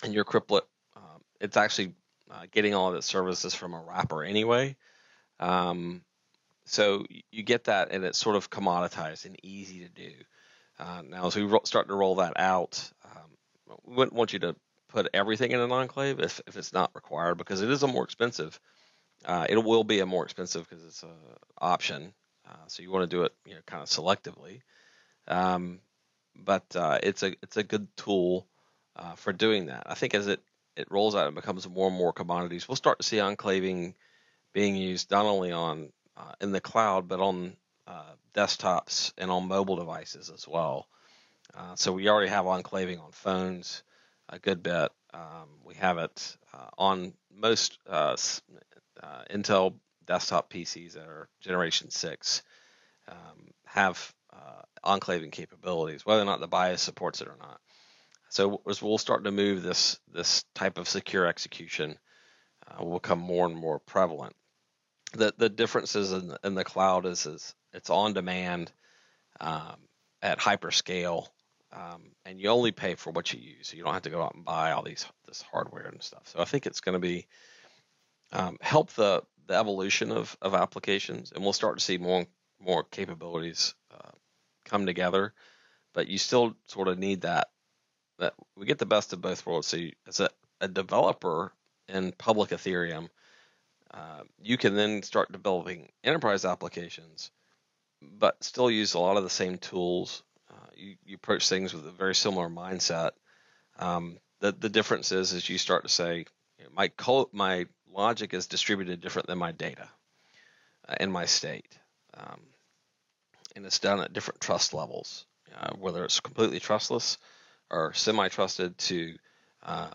Speaker 3: and your cryptlet, um, it's actually uh, getting all of its services from a wrapper anyway. Um, so you get that, and it's sort of commoditized and easy to do. Uh, now, as we ro- start to roll that out, um, we wouldn't want you to put everything in an enclave if, if it's not required because it is a more expensive uh, it will be a more expensive because it's an option, uh, so you want to do it, you know, kind of selectively. Um, but uh, it's a it's a good tool uh, for doing that. I think as it it rolls out and becomes more and more commodities, we'll start to see enclaving being used not only on uh, in the cloud but on uh, desktops and on mobile devices as well. so we already have enclaving on phones a good bit. Um, we have it on most uh, Intel desktop PCs that are Generation 6 um, have uh, enclaving capabilities, whether or not the BIOS supports it or not. So as we'll start to move this this type of secure execution uh, will become more and more prevalent. The the differences in the, in the cloud is, is it's on demand um, at hyperscale, um, and you only pay for what you use. So you don't have to go out and buy all these this hardware and stuff. So I think it's going to be um, help the the evolution of, of applications, and we'll start to see more more capabilities uh, come together. But you still sort of need that that we get the best of both worlds. So you, as a, a developer, in public Ethereum, uh, you can then start developing enterprise applications, but still use a lot of the same tools. Uh, you, you approach things with a very similar mindset. Um, the the difference is, is you start to say, my co- my logic is distributed different than my data uh, in my state, um, and it's done at different trust levels, uh, whether it's completely trustless or semi-trusted to uh,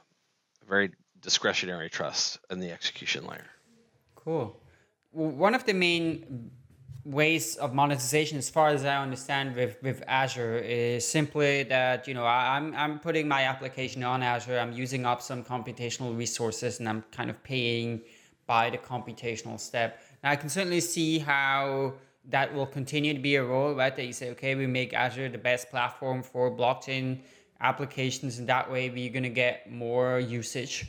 Speaker 3: very discretionary trust in the execution layer.
Speaker 2: Cool. One of the main ways of monetization, as far as I understand, with, with Azure is simply that you know I, am I'm putting my application on Azure. I'm using up some computational resources, and I'm kind of paying by the computational step. Now I can certainly see how that will continue to be a role, right? That you say, okay, we make Azure the best platform for blockchain applications, and that way we're going to get more usage.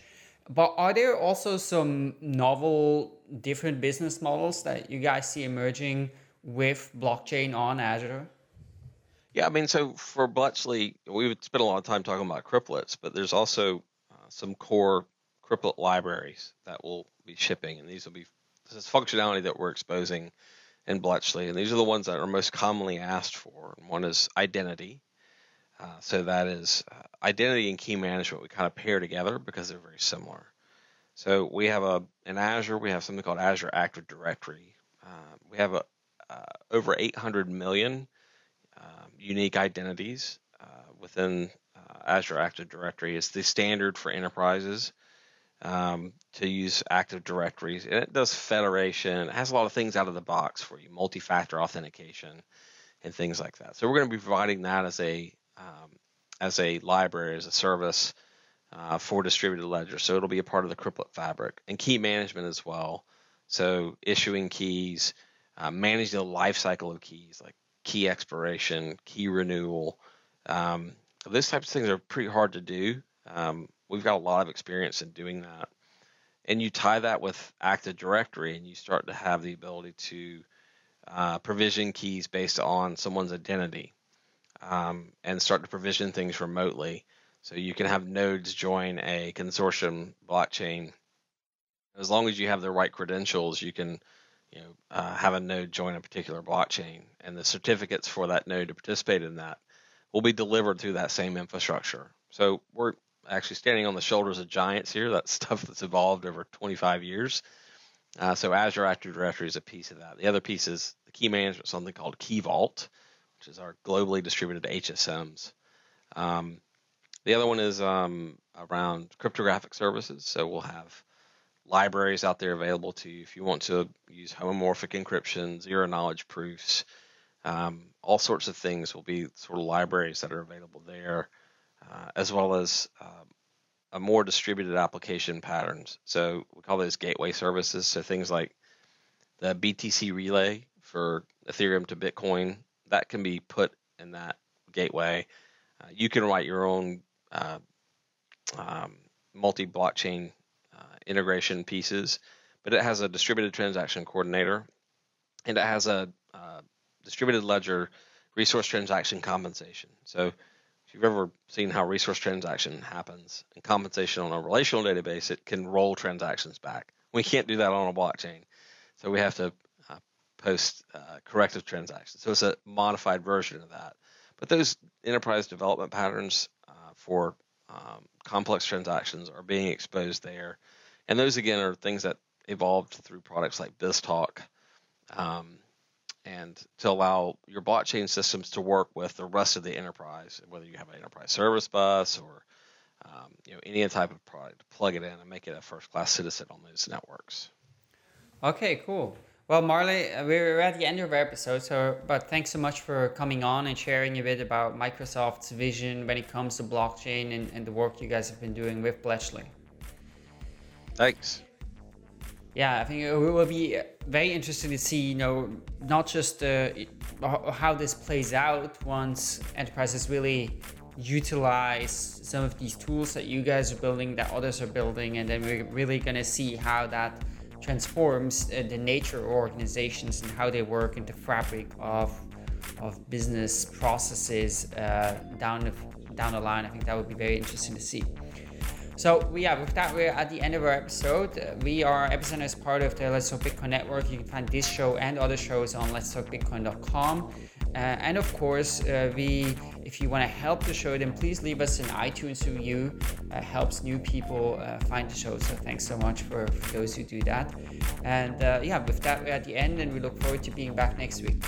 Speaker 2: But are there also some novel, different business models that you guys see emerging with blockchain on Azure?
Speaker 3: Yeah, I mean, so for Bletchley, we've spent a lot of time talking about cryptlets, but there's also uh, some core cryptlet libraries that will be shipping, and these will be this is functionality that we're exposing in Bletchley, and these are the ones that are most commonly asked for. one is identity, uh, so that is uh, identity and key management. We kind of pair together because they're very similar. So we have a in Azure we have something called Azure Active Directory. Uh, we have a, uh, over 800 million um, unique identities uh, within Azure Active Directory. It's the standard for enterprises um, to use Active Directories, and it does federation. It has a lot of things out of the box for you, multi-factor authentication, and things like that. So we're going to be providing that as a um, as a library, as a service uh, for distributed ledger. So it'll be a part of the Cryptlet fabric and key management as well. So issuing keys, uh, managing the life cycle of keys like key expiration, key renewal. Um, those types of things are pretty hard to do. Um, we've got a lot of experience in doing that. And you tie that with Active Directory, and you start to have the ability to uh, provision keys based on someone's identity um, and start to provision things remotely. So you can have nodes join a consortium blockchain. As long as you have the right credentials, you can you know, uh, have a node join a particular blockchain, and the certificates for that node to participate in that will be delivered through that same infrastructure. So we're actually standing on the shoulders of giants here. That's stuff that's evolved over 25 years. Uh, so Azure Active Directory is a piece of that. The other piece is the key management, something called Key Vault, which is our globally distributed HSMs. Um, the other one is um, around cryptographic services. So we'll have libraries out there available to you if you want to use homomorphic encryption, zero knowledge proofs, um, all sorts of things will be sort of libraries that are available there, uh, as well as um, a more distributed application patterns. So we call those gateway services. So things like the BTC relay for Ethereum to Bitcoin that can be put in that gateway. Uh, you can write your own uh, um, multi-blockchain uh, integration pieces, but it has a distributed transaction coordinator, and it has a uh, distributed ledger resource transaction compensation. So if you've ever seen how resource transaction happens and compensation on a relational database, it can roll transactions back. We can't do that on a blockchain. So we have to post uh, corrective transactions. So it's a modified version of that. But those enterprise development patterns uh, for um, complex transactions are being exposed there. And those, again, are things that evolved through products like BizTalk um, and to allow your blockchain systems to work with the rest of the enterprise, whether you have an enterprise service bus or um, you know any type of product, plug it in and make it a first-class citizen on those networks.
Speaker 2: Okay, cool. Well, Marley, uh, we're at the end of our episode, so but thanks so much for coming on and sharing a bit about Microsoft's vision when it comes to blockchain and, and the work you guys have been doing with Bletchley.
Speaker 3: Thanks.
Speaker 2: Yeah, I think it will be very interesting to see, you know, not just uh, how this plays out once enterprises really utilize some of these tools that you guys are building, that others are building, and then we're really going to see how that transforms uh, the nature of organizations and how they work in the fabric of of business processes uh, down the down the line. I think that would be very interesting to see. So we yeah, with that, we're at the end of our episode. We are Epicenter is part of the Let's Talk Bitcoin network. You can find this show and other shows on Let's letstalkbitcoin.com. Uh, and of course, uh, we if you want to help the show, then please leave us an iTunes review. It helps new people uh, find the show. So thanks so much for, for those who do that. And uh, yeah, with that, we're at the end and we look forward to being back next week.